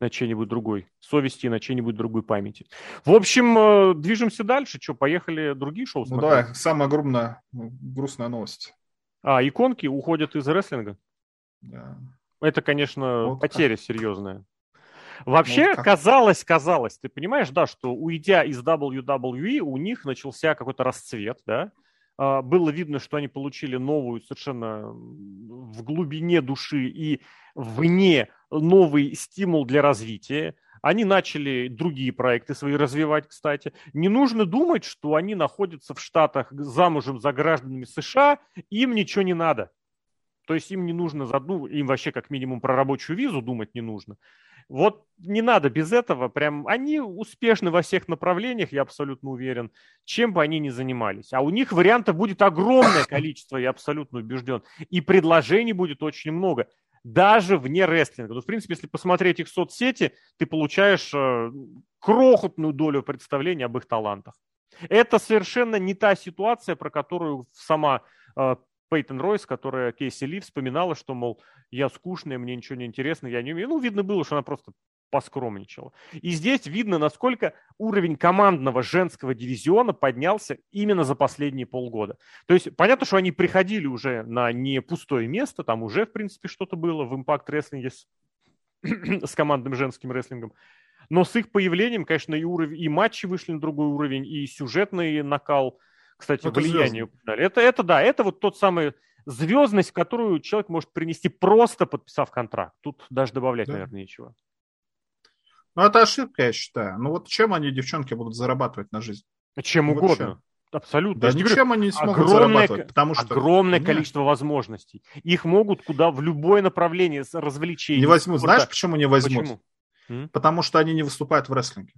на чьей-нибудь другой совести, на чьей-нибудь другой памяти. В общем, э, движемся дальше. Что, поехали другие шоу смотреть? Ну да, самая огромная, грустная новость. А, иконки уходят из рестлинга? Да. Это, конечно, вот потеря как. серьезная. Вообще, ну, казалось, казалось, ты понимаешь, да, что уйдя из WWE, у них начался какой-то расцвет, да, а, было видно, что они получили новую совершенно в глубине души и вне новый стимул для развития. Они начали другие проекты свои развивать, кстати. Не нужно думать, что они находятся в Штатах замужем за гражданами США, им ничего не надо. То есть им не нужно, ну, им вообще как минимум про рабочую визу думать не нужно. Вот не надо без этого, прям они успешны во всех направлениях, я абсолютно уверен, чем бы они ни занимались. А у них вариантов будет огромное количество, я абсолютно убежден. И предложений будет очень много, даже вне рестлинга. Ну, в принципе, если посмотреть их соцсети, ты получаешь э, крохотную долю представления об их талантах. Это совершенно не та ситуация, про которую сама э, Пейтон Ройс, которая Кейси Ли вспоминала, что, мол, я скучная, мне ничего не интересно, я не умею. Ну, видно было, что она просто поскромничала. И здесь видно, насколько уровень командного женского дивизиона поднялся именно за последние полгода. То есть понятно, что они приходили уже на не пустое место, там уже, в принципе, что-то было в Impact Wrestling с, с командным женским рестлингом. Но с их появлением, конечно, и, уровень, и матчи вышли на другой уровень, и сюжетный накал – кстати, это влияние. Это, это да, это вот тот самый звездность, которую человек может принести просто подписав контракт. Тут даже добавлять, да. наверное, нечего. Ну, это ошибка, я считаю. Ну, вот чем они, девчонки, будут зарабатывать на жизнь? Чем ну, угодно. Вообще. Абсолютно. Да ничем они не смогут огромное, зарабатывать, потому что... Огромное Нет. количество возможностей. Их могут куда, в любое направление развлечений. Не возьмут. Знаешь, почему не возьмут? Почему? Потому что они не выступают в рестлинге.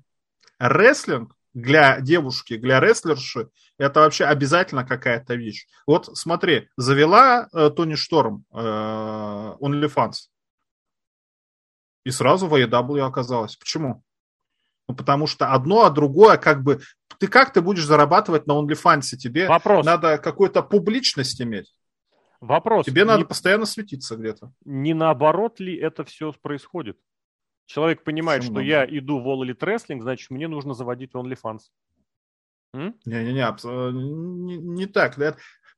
Рестлинг для девушки, для рестлерши, это вообще обязательно какая-то вещь. Вот смотри, завела э, Тони Шторм э, OnlyFans. И сразу в AEW оказалось. Почему? Ну, потому что одно, а другое, как бы, ты как ты будешь зарабатывать на OnlyFans? Тебе Вопрос. надо какую-то публичность иметь. Вопрос. Тебе надо не, постоянно светиться где-то. Не наоборот ли это все происходит? Человек понимает, Всем что я иду в All Elite Wrestling, значит, мне нужно заводить OnlyFans. Не-не-не, э, не, не так.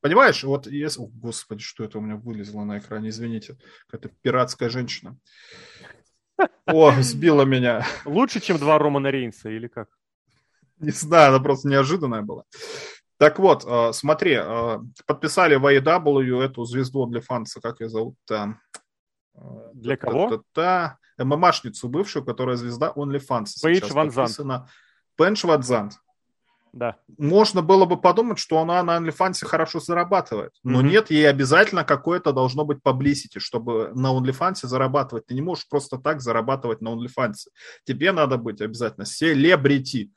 Понимаешь, вот если... О, господи, что это у меня вылезло на экране, извините. Какая-то пиратская женщина. О, сбила меня. Лучше, чем два Романа Рейнса, или как? Не знаю, она просто неожиданная была. Так вот, э, смотри, э, подписали в AEW эту звезду для фанса, как ее зовут-то? Для кого? ММАшницу бывшую, которая звезда OnlyFans. Пейдж Ван Зант. Пенш Ван Зант. Да. Можно было бы подумать, что она на OnlyFans хорошо зарабатывает. Но mm-hmm. нет, ей обязательно какое-то должно быть publicity, чтобы на OnlyFans зарабатывать. Ты не можешь просто так зарабатывать на OnlyFans. Тебе надо быть обязательно селебрити.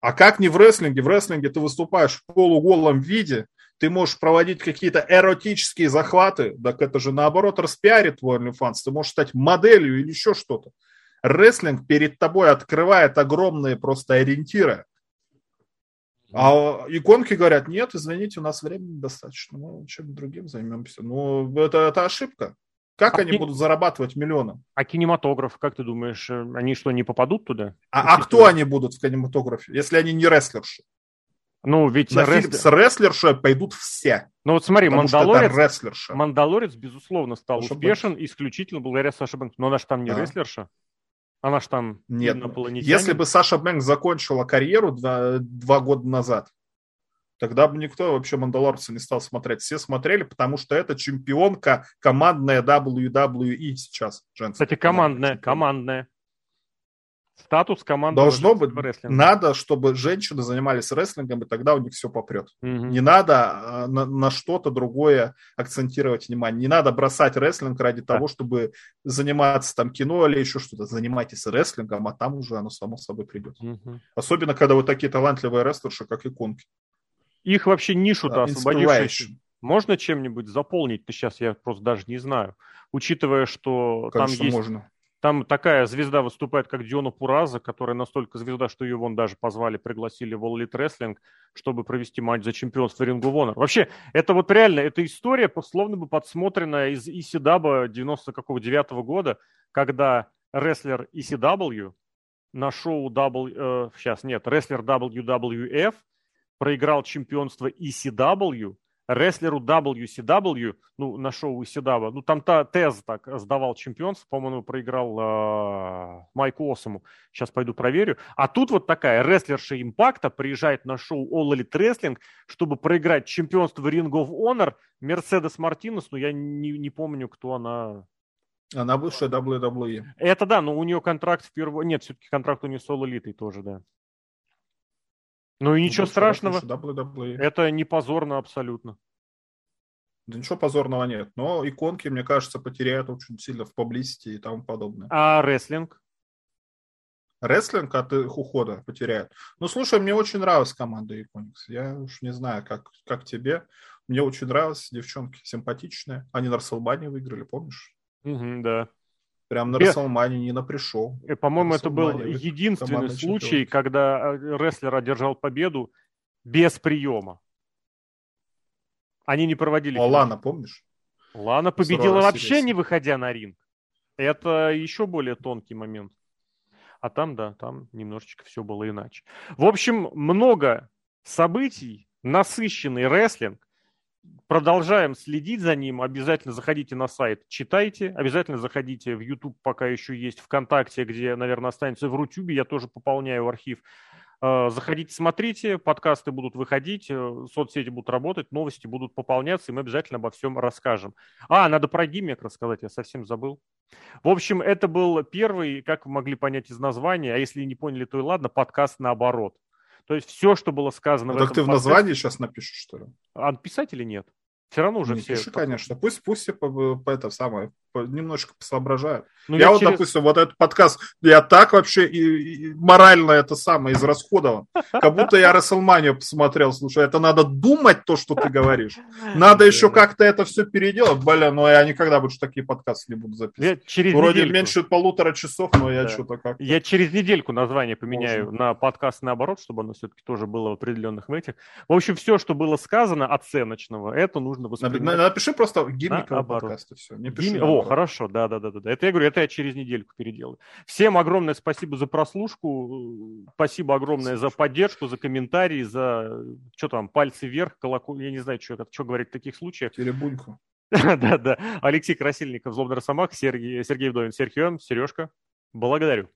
А как не в рестлинге? В рестлинге ты выступаешь в полуголом виде, ты можешь проводить какие-то эротические захваты, так это же наоборот распиарит твой OnlyFans, ты можешь стать моделью или еще что-то. Рестлинг перед тобой открывает огромные просто ориентиры. А иконки говорят, нет, извините, у нас времени достаточно, мы чем другим займемся. Ну, это, это ошибка. Как а они будут зарабатывать миллионы? А кинематограф, как ты думаешь, э, они что, не попадут туда? А, а кто они будут в кинематографе, если они не рестлерши? Ну, ведь на рестлер... с рестлершей пойдут все. Ну вот смотри, Мандалорец, Мандалорец, безусловно, стал Саша успешен Бэнкс. исключительно благодаря Саше Бэнкс. Но она же там не да. рестлерша. Она же там Нет. Если бы Саша Бэнкс закончила карьеру два, два года назад, тогда бы никто вообще Мандалорца не стал смотреть. Все смотрели, потому что это чемпионка командная WWE сейчас. Женская Кстати, командная, командная. Статус команды должно быть. Надо, чтобы женщины занимались рестлингом, и тогда у них все попрет. Угу. Не надо а, на, на что-то другое акцентировать внимание. Не надо бросать рестлинг ради да. того, чтобы заниматься там кино или еще что-то. Занимайтесь рестлингом, а там уже оно само собой придет. Угу. Особенно, когда вот такие талантливые рестлерши, как иконки. Их вообще нишу-то да, освободившись. Можно чем-нибудь заполнить? Ты сейчас я просто даже не знаю. Учитывая, что Конечно, там есть можно. Там такая звезда выступает, как Диона Пураза, которая настолько звезда, что ее вон даже позвали, пригласили в All Wrestling, чтобы провести матч за чемпионство Ring Honor. Вообще, это вот реально, эта история словно бы подсмотрена из ECW 99 -го года, когда рестлер ECW на шоу W, э, сейчас нет, рестлер WWF проиграл чемпионство ECW рестлеру WCW, ну, на шоу ECW, ну, там та Тез так сдавал чемпионство, по-моему, проиграл э, Майку Осому. Сейчас пойду проверю. А тут вот такая рестлерша Импакта приезжает на шоу All Elite Wrestling, чтобы проиграть чемпионство Ring of Honor Мерседес Мартинес, ну, я не, не помню, кто она она бывшая WWE. Это да, но у нее контракт впервые... Нет, все-таки контракт у нее с All Elite тоже, да. Ну и ничего страшного. WWE. Это не позорно абсолютно. Да ничего позорного нет. Но иконки, мне кажется, потеряют очень сильно в паблисити и тому подобное. А рестлинг? Рестлинг от их ухода потеряют. Ну, слушай, мне очень нравилась команда Иконикс. Я уж не знаю, как, как тебе. Мне очень нравилось. Девчонки симпатичные. Они на Расселбане выиграли, помнишь? Угу, да. Прям на. Расселмане Нина пришел. Э, по-моему, это был единственный случай, чемпион. когда э, рестлер одержал победу без приема. Они не проводили... А Лана, помнишь? Лана победила вообще не выходя на ринг. Это еще более тонкий момент. А там, да, там немножечко все было иначе. В общем, много событий, насыщенный рестлинг. Продолжаем следить за ним. Обязательно заходите на сайт, читайте. Обязательно заходите в YouTube, пока еще есть ВКонтакте, где, наверное, останется в Рутюбе. Я тоже пополняю архив. Э, заходите, смотрите, подкасты будут выходить, э, соцсети будут работать, новости будут пополняться, и мы обязательно обо всем расскажем. А, надо про гиммик рассказать, я совсем забыл. В общем, это был первый, как вы могли понять из названия, а если не поняли, то и ладно, подкаст наоборот. То есть все, что было сказано... Ну, так ты в названии сейчас напишешь, что ли? А писать или нет? Все равно уже не все... Пиши, конечно. Пусть, пусть все по, по это самое, по, немножечко соображают. Ну, я, я вот, через... допустим, вот этот подкаст, я так вообще и, и морально это самое израсходовал. Как будто я Расселманию посмотрел. Слушай, это надо думать то, что ты говоришь. Надо еще как-то это все переделать. Бля, но я никогда больше такие подкасты не буду записывать. через Вроде недельку. меньше полутора часов, но я да. что-то как -то... Я через недельку название поменяю Можно. на подкаст наоборот, чтобы оно все-таки тоже было в определенных этих. В общем, все, что было сказано оценочного, это нужно воспринимать. Напиши просто гиммиковый подкаст и все. Не пиши Гимми... О, хорошо, да, да, да, да. Это я говорю, это я через недельку переделаю. Всем огромное спасибо за прослушку, спасибо огромное за поддержку, за комментарии, за что там, пальцы вверх, колокол, я не знаю, что, что говорить в таких случаях. Теребуньку. Да, да. Алексей Красильников, Злобный Росомах, Сергей, Сергей Вдовин, Серхион, Сережка. Благодарю.